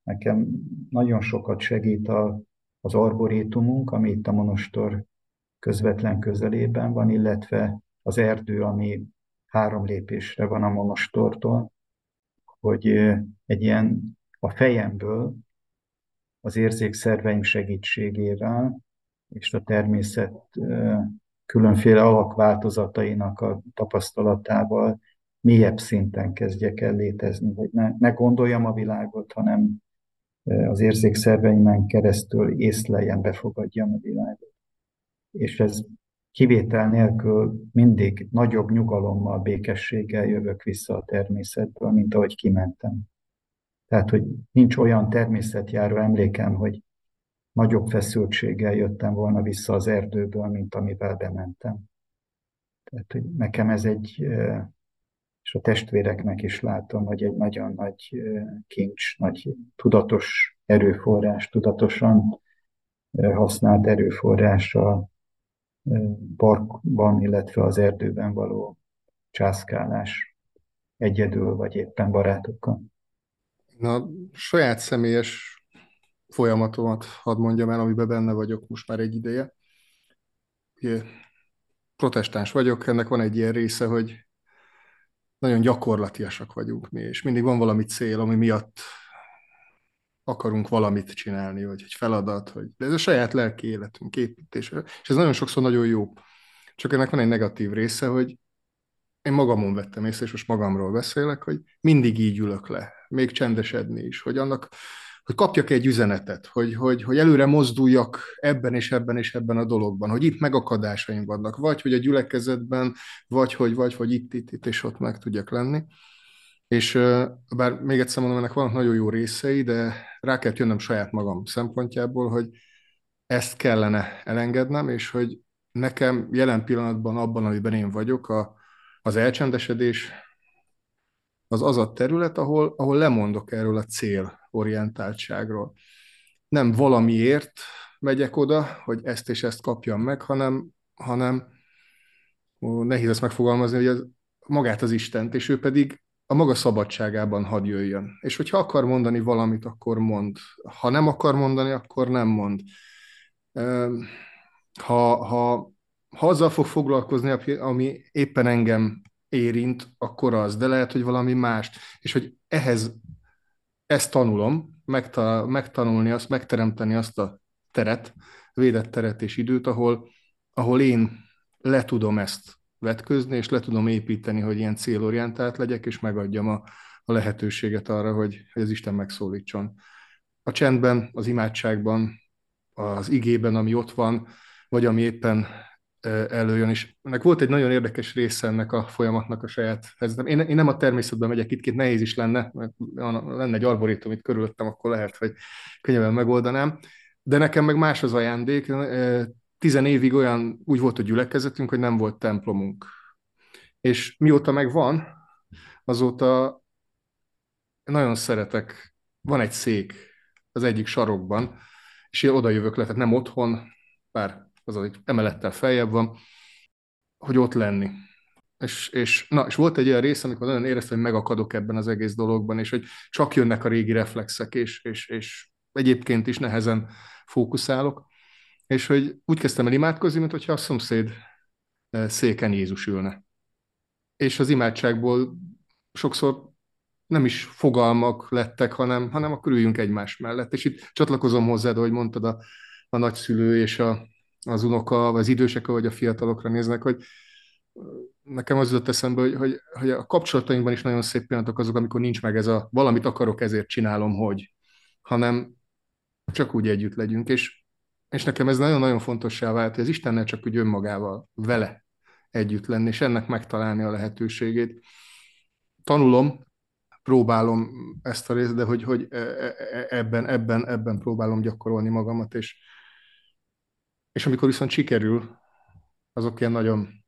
nekem nagyon sokat segít a, az arborétumunk, ami itt a monostor közvetlen közelében van, illetve az erdő, ami három lépésre van a monostortól, hogy egy ilyen a fejemből az érzékszerveim segítségével és a természet különféle alakváltozatainak a tapasztalatával mélyebb szinten kezdjek el létezni, hogy ne, ne gondoljam a világot, hanem az érzékszerveimen keresztül észleljem, befogadjam a világot. És ez kivétel nélkül mindig nagyobb nyugalommal, békességgel jövök vissza a természetből, mint ahogy kimentem. Tehát, hogy nincs olyan természetjáró emlékem, hogy nagyobb feszültséggel jöttem volna vissza az erdőből, mint amivel bementem. Tehát, hogy nekem ez egy, és a testvéreknek is látom, hogy egy nagyon nagy kincs, nagy tudatos erőforrás, tudatosan használt erőforrás a parkban, illetve az erdőben való császkálás egyedül, vagy éppen barátokkal. Na, saját személyes folyamatomat hadd mondjam el, amiben benne vagyok most már egy ideje. Ugye, protestáns vagyok, ennek van egy ilyen része, hogy nagyon gyakorlatiasak vagyunk mi, és mindig van valami cél, ami miatt akarunk valamit csinálni, vagy egy feladat, hogy de ez a saját lelki életünk építése. És ez nagyon sokszor nagyon jó. Csak ennek van egy negatív része, hogy én magamon vettem észre, és most magamról beszélek, hogy mindig így ülök le, még csendesedni is, hogy annak, hogy kapjak egy üzenetet, hogy, hogy, hogy előre mozduljak ebben és ebben és ebben a dologban, hogy itt megakadásaim vannak, vagy hogy a gyülekezetben, vagy hogy, vagy hogy itt, itt, itt és ott meg tudjak lenni. És bár még egyszer mondom, ennek vannak nagyon jó részei, de rá kell jönnöm saját magam szempontjából, hogy ezt kellene elengednem, és hogy nekem jelen pillanatban abban, amiben én vagyok, a, az elcsendesedés az az a terület, ahol, ahol lemondok erről a célorientáltságról. Nem valamiért megyek oda, hogy ezt és ezt kapjam meg, hanem, hanem ó, nehéz ezt megfogalmazni, hogy az, magát az Istent, és ő pedig a maga szabadságában hadd jöjjön. És hogyha akar mondani valamit, akkor mond. Ha nem akar mondani, akkor nem mond. Ha, ha, ha azzal fog foglalkozni, ami éppen engem érint, akkor az, de lehet, hogy valami mást. És hogy ehhez ezt tanulom, megta, megtanulni azt, megteremteni azt a teret, védett teret és időt, ahol, ahol én le tudom ezt vetközni, és le tudom építeni, hogy ilyen célorientált legyek, és megadjam a, a lehetőséget arra, hogy, hogy az Isten megszólítson. A csendben, az imádságban, az igében, ami ott van, vagy ami éppen előjön, és ennek volt egy nagyon érdekes része ennek a folyamatnak a saját helyzetem. Én, én nem a természetben megyek, itt nehéz is lenne, mert lenne egy arborétum itt körülöttem, akkor lehet, hogy könnyebben megoldanám. De nekem meg más az ajándék. Tizen évig olyan úgy volt a gyülekezetünk, hogy nem volt templomunk. És mióta meg van, azóta nagyon szeretek, van egy szék az egyik sarokban, és én oda jövök le, tehát nem otthon, bár az egy emelettel feljebb van, hogy ott lenni. És, és, na, és volt egy olyan rész, amikor nagyon éreztem, hogy megakadok ebben az egész dologban, és hogy csak jönnek a régi reflexek, és, és, és egyébként is nehezen fókuszálok, és hogy úgy kezdtem el imádkozni, mint hogyha a szomszéd eh, széken Jézus ülne. És az imádságból sokszor nem is fogalmak lettek, hanem, hanem akkor üljünk egymás mellett. És itt csatlakozom hozzád, ahogy mondtad, a, a nagyszülő és a, az unoka, vagy az idősek, vagy a fiatalokra néznek, hogy nekem az jutott eszembe, hogy, hogy, hogy a kapcsolatainkban is nagyon szép pillanatok azok, amikor nincs meg ez a valamit akarok, ezért csinálom, hogy, hanem csak úgy együtt legyünk, és, és nekem ez nagyon-nagyon fontossá vált, hogy az Istennel csak úgy önmagával, vele együtt lenni, és ennek megtalálni a lehetőségét. Tanulom, próbálom ezt a részt, de hogy, hogy e, e, e, ebben, ebben, ebben próbálom gyakorolni magamat, és, és amikor viszont sikerül, azok ilyen nagyon,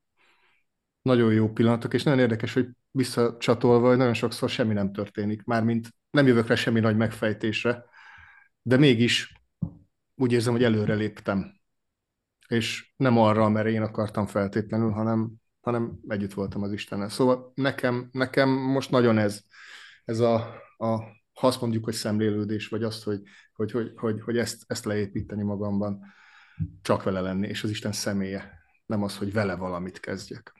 nagyon jó pillanatok, és nagyon érdekes, hogy visszacsatolva, hogy nagyon sokszor semmi nem történik, mármint nem jövök rá semmi nagy megfejtésre, de mégis úgy érzem, hogy előre léptem. És nem arra, mert én akartam feltétlenül, hanem, hanem együtt voltam az Istennel. Szóval nekem, nekem most nagyon ez, ez a, a ha azt mondjuk, hogy szemlélődés, vagy azt, hogy, hogy, hogy, hogy, hogy ezt, ezt leépíteni magamban csak vele lenni, és az Isten személye, nem az, hogy vele valamit kezdjek.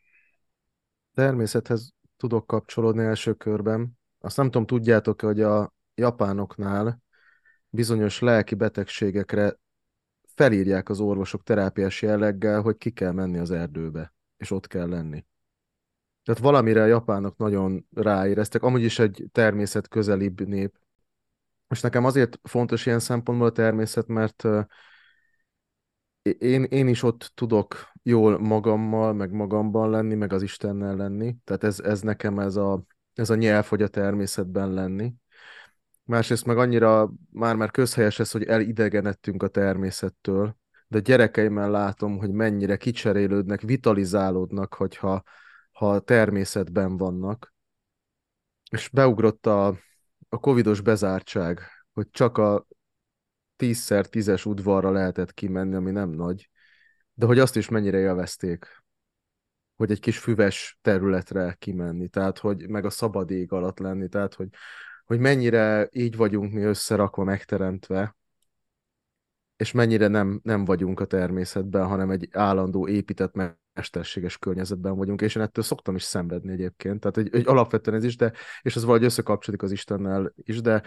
Természethez tudok kapcsolódni első körben. Azt nem tudom, tudjátok-e, hogy a japánoknál bizonyos lelki betegségekre felírják az orvosok terápiás jelleggel, hogy ki kell menni az erdőbe, és ott kell lenni. Tehát valamire a japánok nagyon ráéreztek, amúgy is egy természet közelibb nép. És nekem azért fontos ilyen szempontból a természet, mert én, én is ott tudok jól magammal, meg magamban lenni, meg az Istennel lenni. Tehát ez, ez nekem ez a, ez a nyelv, hogy a természetben lenni. Másrészt meg annyira már-már közhelyes ez, hogy elidegenedtünk a természettől, de gyerekeimmel látom, hogy mennyire kicserélődnek, vitalizálódnak, hogyha ha a természetben vannak. És beugrott a, a covidos bezártság, hogy csak a tízszer tízes udvarra lehetett kimenni, ami nem nagy, de hogy azt is mennyire élvezték, hogy egy kis füves területre kimenni, tehát hogy meg a szabad ég alatt lenni, tehát hogy, hogy mennyire így vagyunk mi összerakva, megteremtve, és mennyire nem, nem vagyunk a természetben, hanem egy állandó épített mesterséges környezetben vagyunk, és én ettől szoktam is szenvedni egyébként, tehát egy, egy alapvetően ez is, de, és ez valahogy összekapcsolódik az Istennel is, de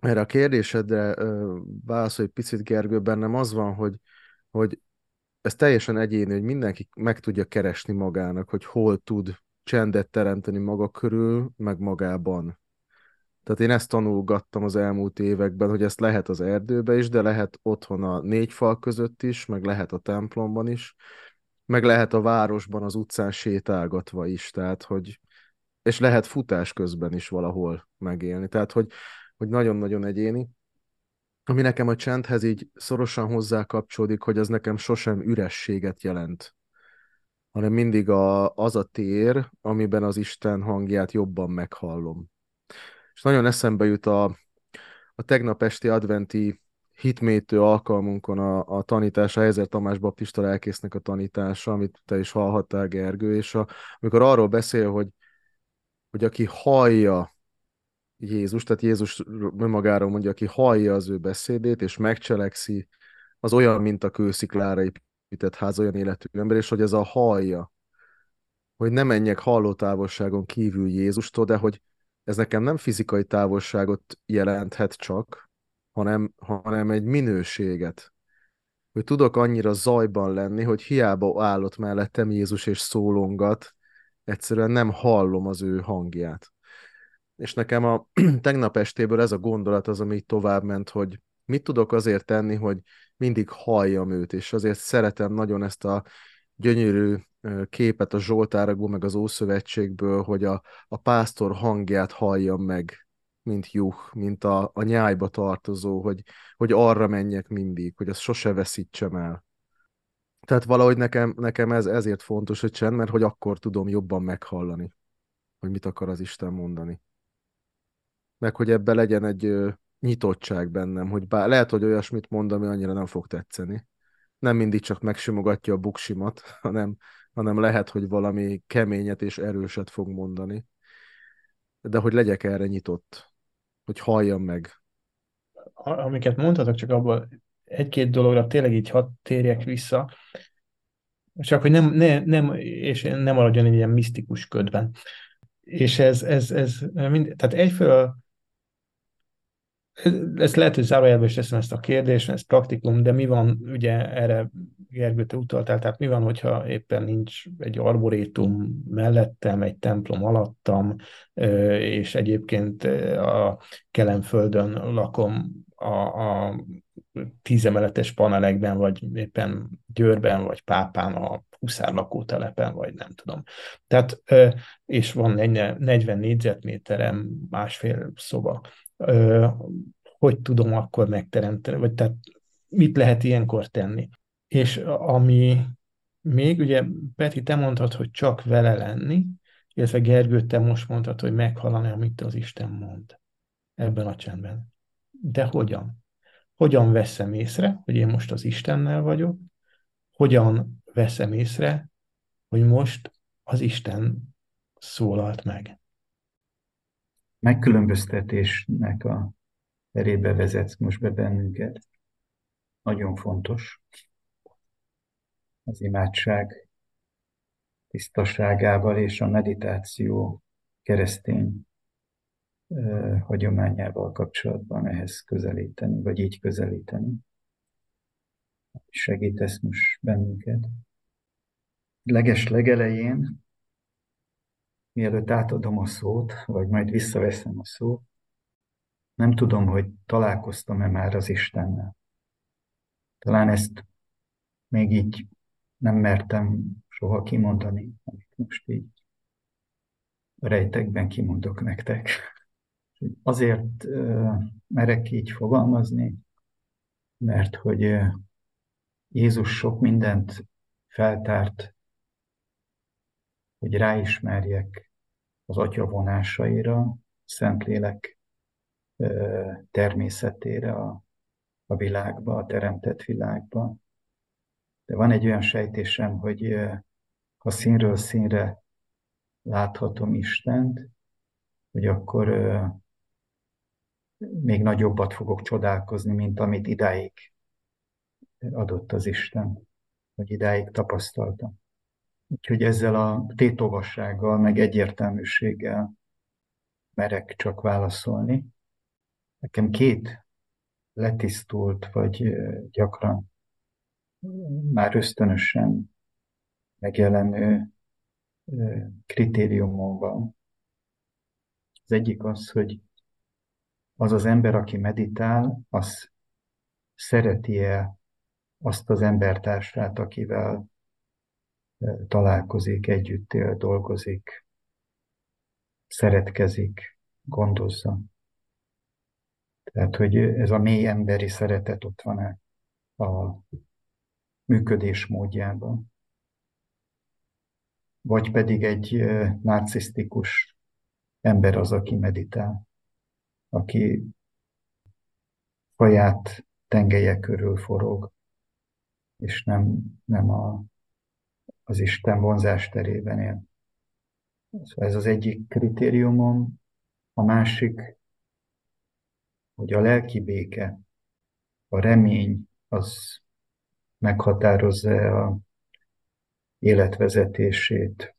erre a kérdésedre válaszolj egy picit, Gergő, bennem az van, hogy, hogy ez teljesen egyéni, hogy mindenki meg tudja keresni magának, hogy hol tud csendet teremteni maga körül, meg magában. Tehát én ezt tanulgattam az elmúlt években, hogy ezt lehet az erdőbe is, de lehet otthon a négy fal között is, meg lehet a templomban is, meg lehet a városban, az utcán sétálgatva is, tehát hogy és lehet futás közben is valahol megélni. Tehát, hogy, hogy nagyon-nagyon egyéni. Ami nekem a csendhez így szorosan hozzá kapcsolódik, hogy az nekem sosem ürességet jelent, hanem mindig a, az a tér, amiben az Isten hangját jobban meghallom. És nagyon eszembe jut a, a tegnap esti adventi hitmétő alkalmunkon a, a tanítása, Ezer Tamás Baptista lelkésznek a tanítása, amit te is hallhattál, Gergő, és a, amikor arról beszél, hogy, hogy aki hallja Jézus, tehát Jézus önmagáról mondja, aki hallja az ő beszédét, és megcselekszi, az olyan, mint a kősziklára épített ház, olyan életű ember, és hogy ez a hallja, hogy ne menjek halló távolságon kívül Jézustól, de hogy ez nekem nem fizikai távolságot jelenthet csak, hanem, hanem egy minőséget. Hogy tudok annyira zajban lenni, hogy hiába állott mellettem Jézus és szólongat, egyszerűen nem hallom az ő hangját. És nekem a tegnap estéből ez a gondolat az, ami tovább ment, hogy mit tudok azért tenni, hogy mindig halljam őt, és azért szeretem nagyon ezt a gyönyörű képet a Zsoltárakból, meg az Ószövetségből, hogy a, a pásztor hangját halljam meg, mint juh, mint a, a nyájba tartozó, hogy, hogy arra menjek mindig, hogy azt sose veszítsem el. Tehát valahogy nekem, nekem ez ezért fontos, hogy csend, mert hogy akkor tudom jobban meghallani, hogy mit akar az Isten mondani. Meg hogy ebbe legyen egy ö, nyitottság bennem, hogy bár lehet, hogy olyasmit mond, ami annyira nem fog tetszeni. Nem mindig csak megsimogatja a buksimat, hanem, hanem lehet, hogy valami keményet és erőset fog mondani. De hogy legyek erre nyitott, hogy halljam meg. Amiket mondhatok, csak abban egy-két dologra tényleg így hadd térjek vissza, csak hogy nem, ne, nem, és nem maradjon egy ilyen misztikus ködben. És ez, ez, ez mind, tehát egyfelől ezt lehet, hogy zárójelben is teszem ezt a kérdést, ez praktikum, de mi van, ugye erre Gergő, te utaltál, tehát mi van, hogyha éppen nincs egy arborétum mellettem, egy templom alattam, és egyébként a Kelemföldön lakom a, a tízemeletes panelekben, vagy éppen Győrben, vagy Pápán, a Huszár lakótelepen, vagy nem tudom. Tehát, és van egy 40 négyzetméterem, másfél szoba. Hogy tudom akkor megteremteni, vagy tehát mit lehet ilyenkor tenni? És ami még, ugye Peti, te mondtad, hogy csak vele lenni, illetve Gergő, te most mondtad, hogy meghalani, amit az Isten mond ebben a csendben. De hogyan? Hogyan veszem észre, hogy én most az Istennel vagyok? Hogyan veszem észre, hogy most az Isten szólalt meg? Megkülönböztetésnek a erébe vezetsz most be bennünket. Nagyon fontos az imádság tisztaságával és a meditáció keresztény hagyományával kapcsolatban ehhez közelíteni, vagy így közelíteni. Segítesz most bennünket. Leges legelején, mielőtt átadom a szót, vagy majd visszaveszem a szót, nem tudom, hogy találkoztam-e már az Istennel. Talán ezt még így nem mertem soha kimondani, amit most így rejtekben kimondok nektek. Azért merek így fogalmazni, mert hogy Jézus sok mindent feltárt, hogy ráismerjek az Atya vonásaira, Szentlélek természetére a, a világba, a teremtett világba. De van egy olyan sejtésem, hogy ha színről színre láthatom Istent, hogy akkor még nagyobbat fogok csodálkozni, mint amit idáig adott az Isten, hogy idáig tapasztaltam. Úgyhogy ezzel a tétovassággal, meg egyértelműséggel merek csak válaszolni. nekem két letisztult, vagy gyakran már ösztönösen megjelenő kritériumon van. Az egyik az, hogy az az ember, aki meditál, az szereti-e azt az embertársát, akivel találkozik, együtt él, dolgozik, szeretkezik, gondozza. Tehát, hogy ez a mély emberi szeretet ott van-e a működés módjában. Vagy pedig egy narcisztikus ember az, aki meditál, aki saját tengelye körül forog, és nem, nem a, az Isten vonzás terében él. Szóval ez az egyik kritériumom. A másik, hogy a lelki béke, a remény, az meghatározza a életvezetését,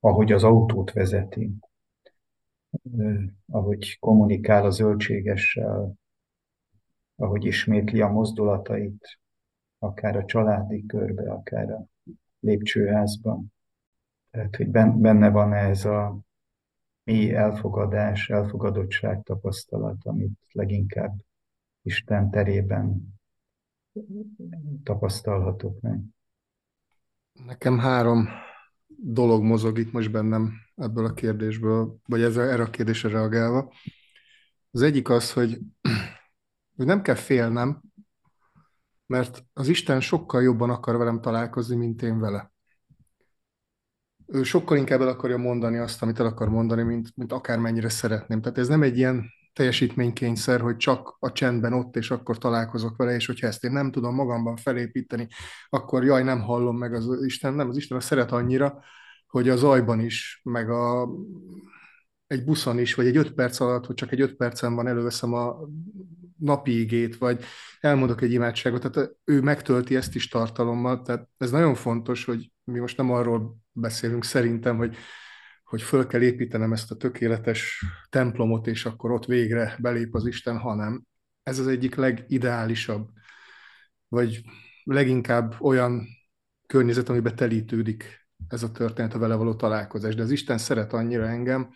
ahogy az autót vezeti, ahogy kommunikál a zöldségessel, ahogy ismétli a mozdulatait, akár a családi körbe, akár a lépcsőházban. Tehát, hogy benne van ez a mély elfogadás, elfogadottság tapasztalat, amit leginkább Isten terében tapasztalhatok meg. Nekem három dolog mozog itt most bennem ebből a kérdésből, vagy ez, erre a kérdésre reagálva. Az egyik az, hogy, hogy nem kell félnem, mert az Isten sokkal jobban akar velem találkozni, mint én vele. Ő sokkal inkább el akarja mondani azt, amit el akar mondani, mint, mint akármennyire szeretném. Tehát ez nem egy ilyen teljesítménykényszer, hogy csak a csendben ott, és akkor találkozok vele, és hogyha ezt én nem tudom magamban felépíteni, akkor jaj, nem hallom meg az Isten, nem, az Isten a szeret annyira, hogy a zajban is, meg a, egy buszon is, vagy egy öt perc alatt, hogy csak egy öt percen van, előveszem a napi igét, vagy elmondok egy imádságot, tehát ő megtölti ezt is tartalommal, tehát ez nagyon fontos, hogy mi most nem arról beszélünk szerintem, hogy hogy föl kell építenem ezt a tökéletes templomot, és akkor ott végre belép az Isten, hanem ez az egyik legideálisabb, vagy leginkább olyan környezet, amiben telítődik ez a történet, a vele való találkozás. De az Isten szeret annyira engem,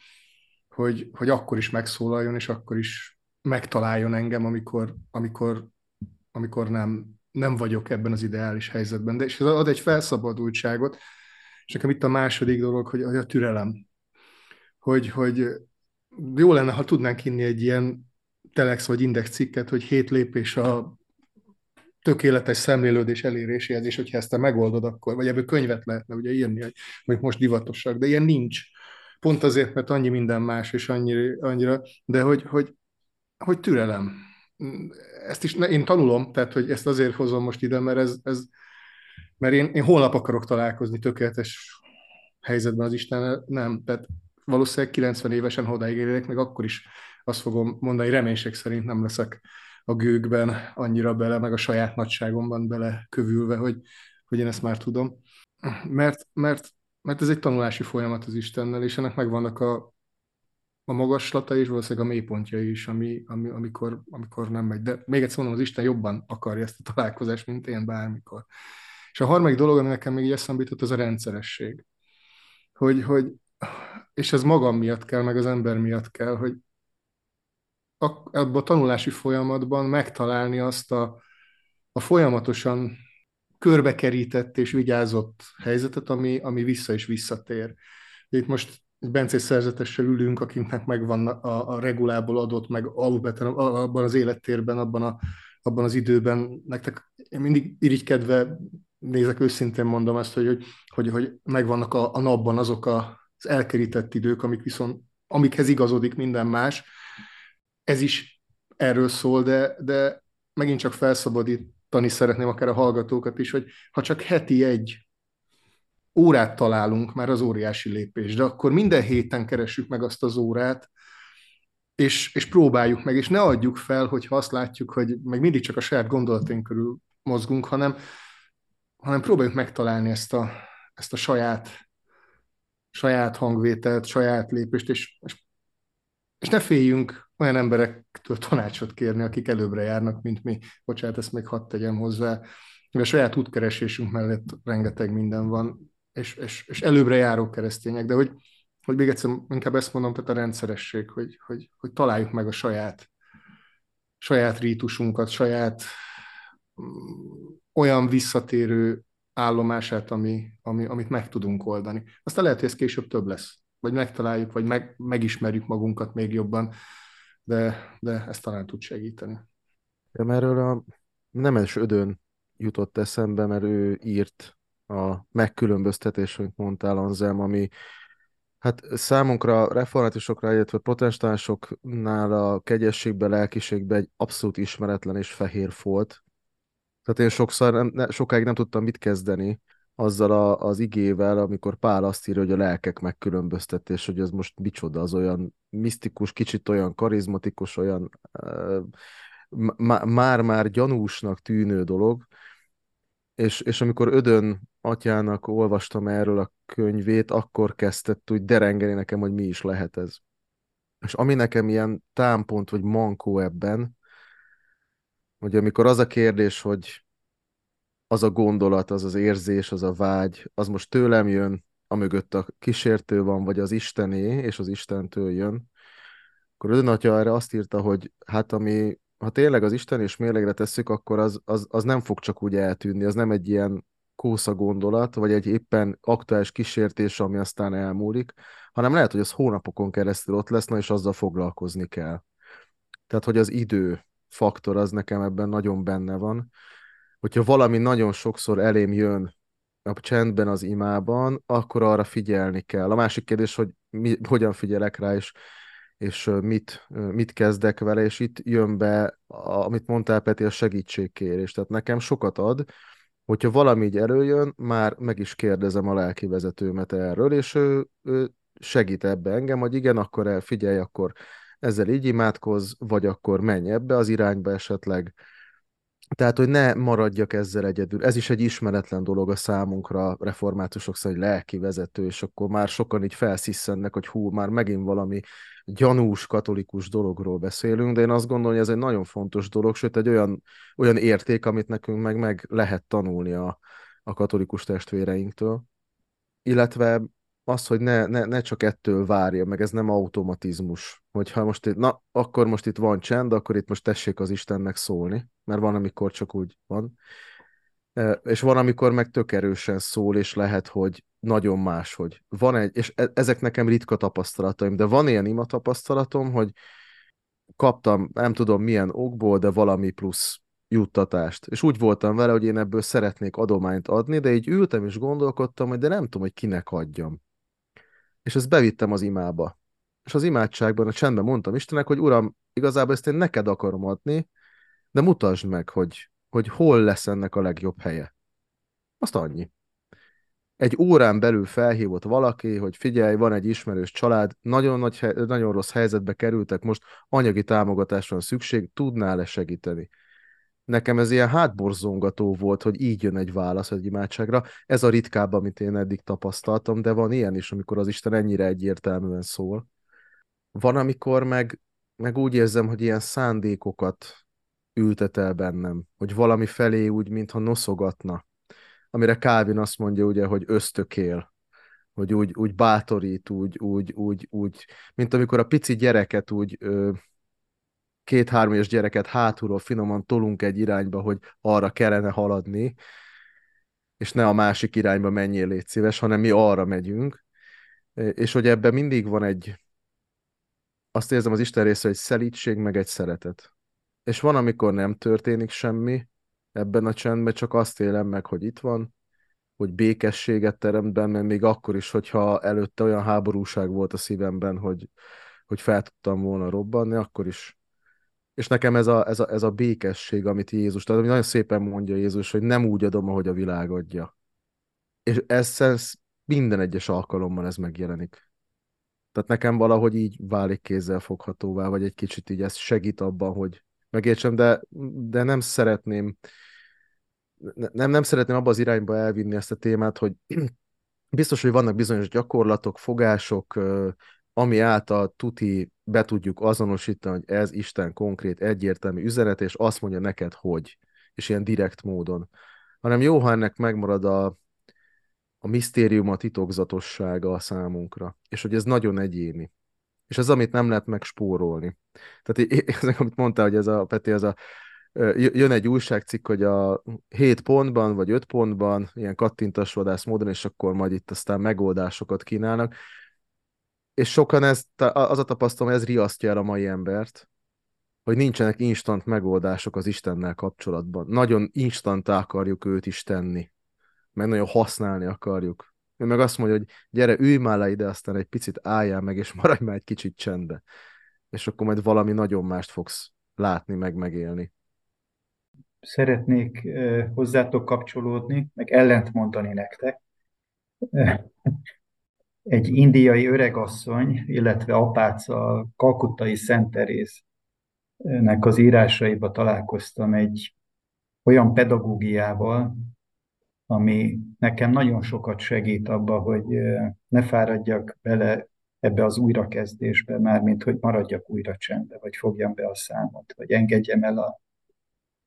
hogy, hogy akkor is megszólaljon, és akkor is megtaláljon engem, amikor, amikor, amikor nem, nem vagyok ebben az ideális helyzetben. De és ez ad egy felszabadultságot, és nekem itt a második dolog, hogy, hogy a türelem. Hogy, hogy jó lenne, ha tudnánk inni egy ilyen telex vagy index cikket, hogy hét lépés a tökéletes szemlélődés eléréséhez, és hogyha ezt te megoldod, akkor, vagy ebből könyvet lehetne ugye írni, hogy mondjuk most divatosak, de ilyen nincs. Pont azért, mert annyi minden más, és annyira, annyira de hogy, hogy, hogy türelem. Ezt is én tanulom, tehát hogy ezt azért hozom most ide, mert ez, ez, mert én, én holnap akarok találkozni tökéletes helyzetben az Isten, nem, tehát valószínűleg 90 évesen odáig érek, meg akkor is azt fogom mondani, reménység szerint nem leszek a gőkben annyira bele, meg a saját nagyságomban bele kövülve, hogy, hogy én ezt már tudom. Mert, mert, mert ez egy tanulási folyamat az Istennel, és ennek megvannak a, a magaslata és valószínűleg a mélypontja is, ami, ami, amikor, amikor nem megy. De még egyszer mondom, az Isten jobban akarja ezt a találkozást, mint én bármikor. És a harmadik dolog, ami nekem még így eszembe az a rendszeresség. Hogy, hogy, és ez magam miatt kell, meg az ember miatt kell, hogy abban a tanulási folyamatban megtalálni azt a, a folyamatosan körbekerített és vigyázott helyzetet, ami, ami vissza és visszatér. Itt most Bencés szerzetessel ülünk, akinknek megvan a, a regulából adott, meg alapvetően abban az élettérben, abban, a, abban az időben. Nektek én mindig irigykedve nézek, őszintén mondom ezt, hogy, hogy, hogy, hogy megvannak a, a napban azok az elkerített idők, amik viszont, amikhez igazodik minden más. Ez is erről szól, de, de megint csak felszabadítani szeretném akár a hallgatókat is, hogy ha csak heti egy órát találunk, már az óriási lépés, de akkor minden héten keressük meg azt az órát, és, és próbáljuk meg, és ne adjuk fel, hogyha azt látjuk, hogy meg mindig csak a saját gondolatunk körül mozgunk, hanem, hanem próbáljuk megtalálni ezt a, ezt a saját, saját hangvételt, saját lépést, és, és, és ne féljünk olyan emberektől tanácsot kérni, akik előbbre járnak, mint mi. Bocsánat, ezt még hadd tegyem hozzá. A saját útkeresésünk mellett rengeteg minden van, és, és, és előbbre járó keresztények, de hogy, hogy még egyszer inkább ezt mondom, tehát a rendszeresség, hogy, hogy, hogy találjuk meg a saját, saját rítusunkat, saját olyan visszatérő állomását, ami, ami, amit meg tudunk oldani. Aztán lehet, hogy ez később több lesz, vagy megtaláljuk, vagy meg, megismerjük magunkat még jobban, de, de ezt talán tud segíteni. Ja, erről a Nemes Ödön jutott eszembe, mert ő írt a megkülönböztetés, amit mondtál, Anzelm, ami hát számunkra, reformátusokra, illetve protestánsoknál a kegyességbe, lelkiségbe egy abszolút ismeretlen és fehér folt. Tehát én sokszor nem, ne, sokáig nem tudtam mit kezdeni azzal a, az igével, amikor Pál azt írja, hogy a lelkek megkülönböztetés, hogy ez most micsoda, az olyan misztikus, kicsit olyan karizmatikus, olyan már-már gyanúsnak tűnő dolog, és, és amikor Ödön atyának olvastam erről a könyvét, akkor kezdett úgy derengeni nekem, hogy mi is lehet ez. És ami nekem ilyen támpont vagy mankó ebben, hogy amikor az a kérdés, hogy az a gondolat, az az érzés, az a vágy, az most tőlem jön, amögött a kísértő van, vagy az Istené, és az Istentől jön, akkor Ödön atya erre azt írta, hogy hát ami ha tényleg az Isten és mérlegre tesszük, akkor az, az, az nem fog csak úgy eltűnni, az nem egy ilyen kósza gondolat, vagy egy éppen aktuális kísértés, ami aztán elmúlik, hanem lehet, hogy az hónapokon keresztül ott lesz, na és azzal foglalkozni kell. Tehát, hogy az idő faktor az nekem ebben nagyon benne van. Hogyha valami nagyon sokszor elém jön a csendben, az imában, akkor arra figyelni kell. A másik kérdés, hogy mi, hogyan figyelek rá, és és mit, mit kezdek vele, és itt jön be, amit mondtál Peti, a segítségkérés. Tehát nekem sokat ad, hogyha valami így előjön, már meg is kérdezem a lelki vezetőmet erről, és ő, ő segít ebbe engem, hogy igen, akkor figyelj, akkor ezzel így imádkozz, vagy akkor menj ebbe az irányba esetleg, tehát, hogy ne maradjak ezzel egyedül. Ez is egy ismeretlen dolog a számunkra, reformátusok szerint, hogy lelki vezető, és akkor már sokan így felsziszennek, hogy hú, már megint valami gyanús katolikus dologról beszélünk, de én azt gondolom, hogy ez egy nagyon fontos dolog, sőt egy olyan, olyan érték, amit nekünk meg, meg lehet tanulni a, a katolikus testvéreinktől. Illetve az, hogy ne, ne, ne csak ettől várja, meg ez nem automatizmus, hogyha most itt, na, akkor most itt van csend, akkor itt most tessék az Istennek szólni, mert van, amikor csak úgy van. És van, amikor meg tök erősen szól, és lehet, hogy nagyon más, hogy van egy, és e, ezek nekem ritka tapasztalataim, de van ilyen ima tapasztalatom, hogy kaptam, nem tudom milyen okból, de valami plusz juttatást. És úgy voltam vele, hogy én ebből szeretnék adományt adni, de így ültem és gondolkodtam, hogy de nem tudom, hogy kinek adjam és ezt bevittem az imába. És az imádságban, a csendben mondtam Istennek, hogy Uram, igazából ezt én neked akarom adni, de mutasd meg, hogy, hogy hol lesz ennek a legjobb helye. Azt annyi. Egy órán belül felhívott valaki, hogy figyelj, van egy ismerős család, nagyon, nagy, nagyon rossz helyzetbe kerültek, most anyagi támogatásra van szükség, tudnál-e segíteni? Nekem ez ilyen hátborzongató volt, hogy így jön egy válasz egy imádságra. Ez a ritkább, amit én eddig tapasztaltam, de van ilyen is, amikor az Isten ennyire egyértelműen szól. Van, amikor meg, meg úgy érzem, hogy ilyen szándékokat ültet el bennem, hogy valami felé úgy, mintha noszogatna. Amire Calvin azt mondja ugye, hogy ösztökél, hogy úgy, úgy bátorít, úgy, úgy, úgy, úgy, mint amikor a pici gyereket úgy ö, két-három éves gyereket hátulról finoman tolunk egy irányba, hogy arra kellene haladni, és ne a másik irányba menjél, légy szíves, hanem mi arra megyünk, és hogy ebben mindig van egy, azt érzem az Isten része, egy szelítség, meg egy szeretet. És van, amikor nem történik semmi ebben a csendben, csak azt élem meg, hogy itt van, hogy békességet teremt bennem, még akkor is, hogyha előtte olyan háborúság volt a szívemben, hogy, hogy fel tudtam volna robbanni, akkor is és nekem ez a, ez a, ez a békesség, amit Jézus, tehát ami nagyon szépen mondja Jézus, hogy nem úgy adom, ahogy a világ adja. És ez, ez minden egyes alkalommal ez megjelenik. Tehát nekem valahogy így válik kézzel foghatóvá, vagy egy kicsit így ez segít abban, hogy megértsem, de, de nem szeretném nem, nem szeretném abba az irányba elvinni ezt a témát, hogy biztos, hogy vannak bizonyos gyakorlatok, fogások, ami által tuti be tudjuk azonosítani, hogy ez Isten konkrét, egyértelmű üzenet, és azt mondja neked, hogy, és ilyen direkt módon. Hanem jó, ha ennek megmarad a, a misztérium, a titokzatossága a számunkra, és hogy ez nagyon egyéni. És ez, amit nem lehet megspórolni. Tehát ez, amit mondtál, hogy ez a Peti, ez a jön egy újságcikk, hogy a 7 pontban, vagy 5 pontban, ilyen kattintasvadász módon, és akkor majd itt aztán megoldásokat kínálnak. És sokan ez, az a tapasztalom, ez riasztja el a mai embert, hogy nincsenek instant megoldások az Istennel kapcsolatban. Nagyon instantá akarjuk őt is tenni, meg nagyon használni akarjuk. Ő meg azt mondja, hogy gyere, ülj már le ide, aztán egy picit álljál meg, és maradj már egy kicsit csendbe. És akkor majd valami nagyon mást fogsz látni, meg megélni szeretnék hozzátok kapcsolódni, meg ellent mondani nektek. Egy indiai öregasszony, illetve apáca Kalkuttai Szent Teréznek az írásaiba találkoztam egy olyan pedagógiával, ami nekem nagyon sokat segít abba, hogy ne fáradjak bele ebbe az újrakezdésbe, mármint hogy maradjak újra csendbe, vagy fogjam be a számot, vagy engedjem el a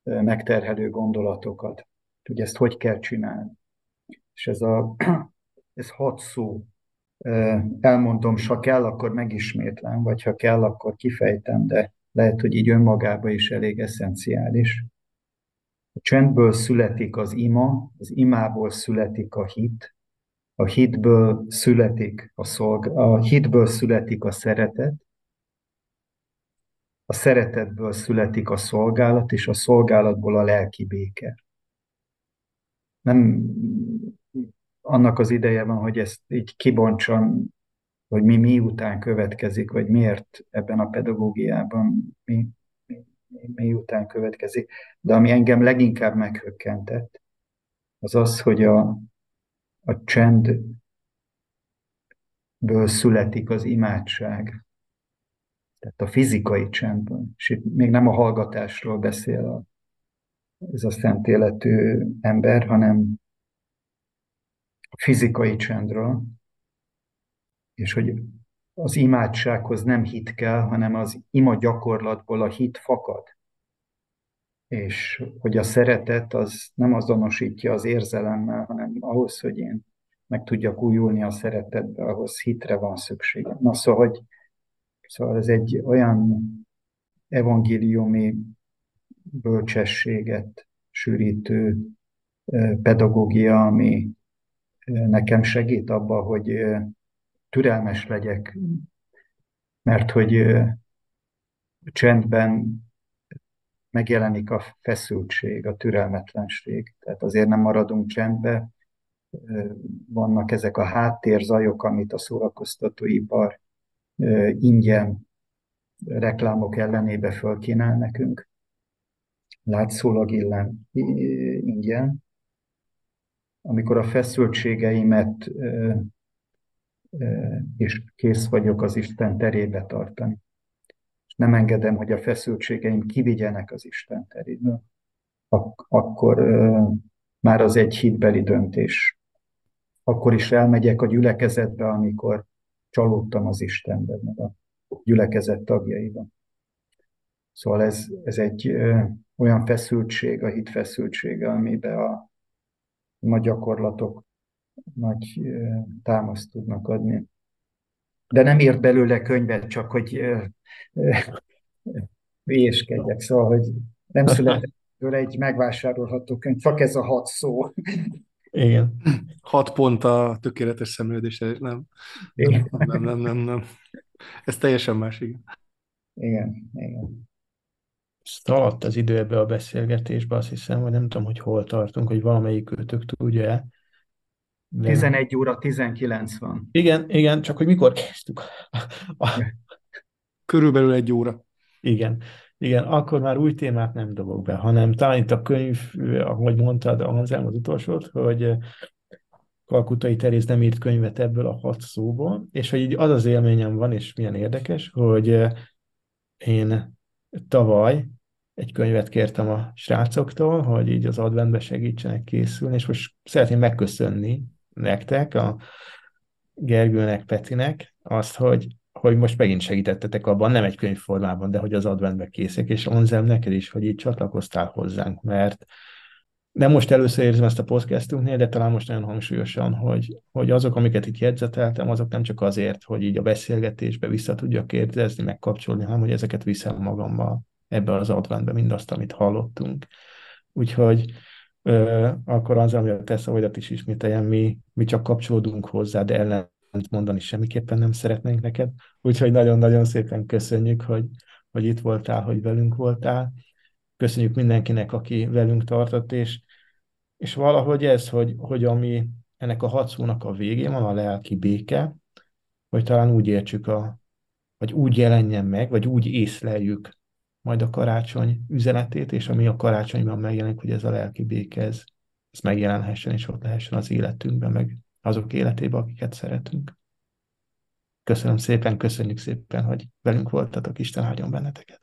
megterhelő gondolatokat, hogy ezt hogy kell csinálni. És ez, a, ez hat szó. Elmondom, ha kell, akkor megismétlem, vagy ha kell, akkor kifejtem, de lehet, hogy így önmagában is elég eszenciális. A csendből születik az ima, az imából születik a hit, a hitből születik a, szolg, a hitből születik a szeretet, a szeretetből születik a szolgálat, és a szolgálatból a lelki béke. Nem annak az ideje van, hogy ezt így kibontsam, hogy mi miután következik, vagy miért ebben a pedagógiában mi, mi, mi, mi után következik. De ami engem leginkább meghökkentett, az az, hogy a, a csendből születik az imádság tehát a fizikai csendből. És itt még nem a hallgatásról beszél a, ez a szent életű ember, hanem fizikai csendről, és hogy az imádsághoz nem hit kell, hanem az ima gyakorlatból a hit fakad. És hogy a szeretet az nem azonosítja az érzelemmel, hanem ahhoz, hogy én meg tudjak újulni a szeretetbe, ahhoz hitre van szükségem. Na szóval, hogy Szóval ez egy olyan evangéliumi bölcsességet sűrítő pedagógia, ami nekem segít abba, hogy türelmes legyek, mert hogy csendben megjelenik a feszültség, a türelmetlenség. Tehát azért nem maradunk csendbe, vannak ezek a háttérzajok, amit a szórakoztatóipar ingyen reklámok ellenébe fölkínál nekünk, látszólag illen, ingyen, amikor a feszültségeimet és kész vagyok az Isten terébe tartani. És nem engedem, hogy a feszültségeim kivigyenek az Isten teréből, Ak- akkor már az egy hitbeli döntés. Akkor is elmegyek a gyülekezetbe, amikor csalódtam az Istenben, meg a gyülekezet tagjaiban. Szóval ez, ez egy ö, olyan feszültség, a hit feszültsége, amiben a nagy gyakorlatok nagy támaszt tudnak adni. De nem írt belőle könyvet, csak hogy ö, Szóval, hogy nem született belőle egy megvásárolható könyv, csak ez a hat szó. Igen. Hat pont a tökéletes szemlődésre, nem? Igen. Nem, nem, nem, nem, nem. Ez teljesen más, igen. Igen, igen. Szaladt az idő ebbe a beszélgetésbe, azt hiszem, hogy nem tudom, hogy hol tartunk, hogy valamelyik őtök tudja De... 11 óra 19 van. Igen, igen, csak hogy mikor kezdtük. Körülbelül egy óra. Igen. Igen, akkor már új témát nem dobok be, hanem talán itt a könyv, ahogy mondtad, Anselm az utolsót, hogy Kalkutai Teréz nem írt könyvet ebből a hat szóból, és hogy így az az élményem van, és milyen érdekes, hogy én tavaly egy könyvet kértem a srácoktól, hogy így az adventbe segítsenek készülni, és most szeretném megköszönni nektek, a Gergőnek, Petinek azt, hogy hogy most megint segítettetek abban, nem egy könyvformában, de hogy az adventbe készek, és Onzem neked is, hogy így csatlakoztál hozzánk, mert nem most először érzem ezt a podcastunknél, de talán most nagyon hangsúlyosan, hogy, hogy azok, amiket itt jegyzeteltem, azok nem csak azért, hogy így a beszélgetésbe vissza tudjak kérdezni, megkapcsolni, hanem hogy ezeket viszem magammal ebbe az adventbe, mindazt, amit hallottunk. Úgyhogy ö, akkor az, ami a te szavaidat is ismételjem, mi, mi csak kapcsolódunk hozzá, de ellen mondani semmiképpen nem szeretnénk neked. Úgyhogy nagyon-nagyon szépen köszönjük, hogy, hogy itt voltál, hogy velünk voltál. Köszönjük mindenkinek, aki velünk tartott, és, és valahogy ez, hogy, hogy ami ennek a hat a végén van, a lelki béke, hogy talán úgy értsük, a, vagy úgy jelenjen meg, vagy úgy észleljük majd a karácsony üzenetét, és ami a karácsonyban megjelenik, hogy ez a lelki béke, ez, ez megjelenhessen, és ott lehessen az életünkben, meg azok életében, akiket szeretünk. Köszönöm szépen, köszönjük szépen, hogy velünk voltatok, Isten áldjon benneteket.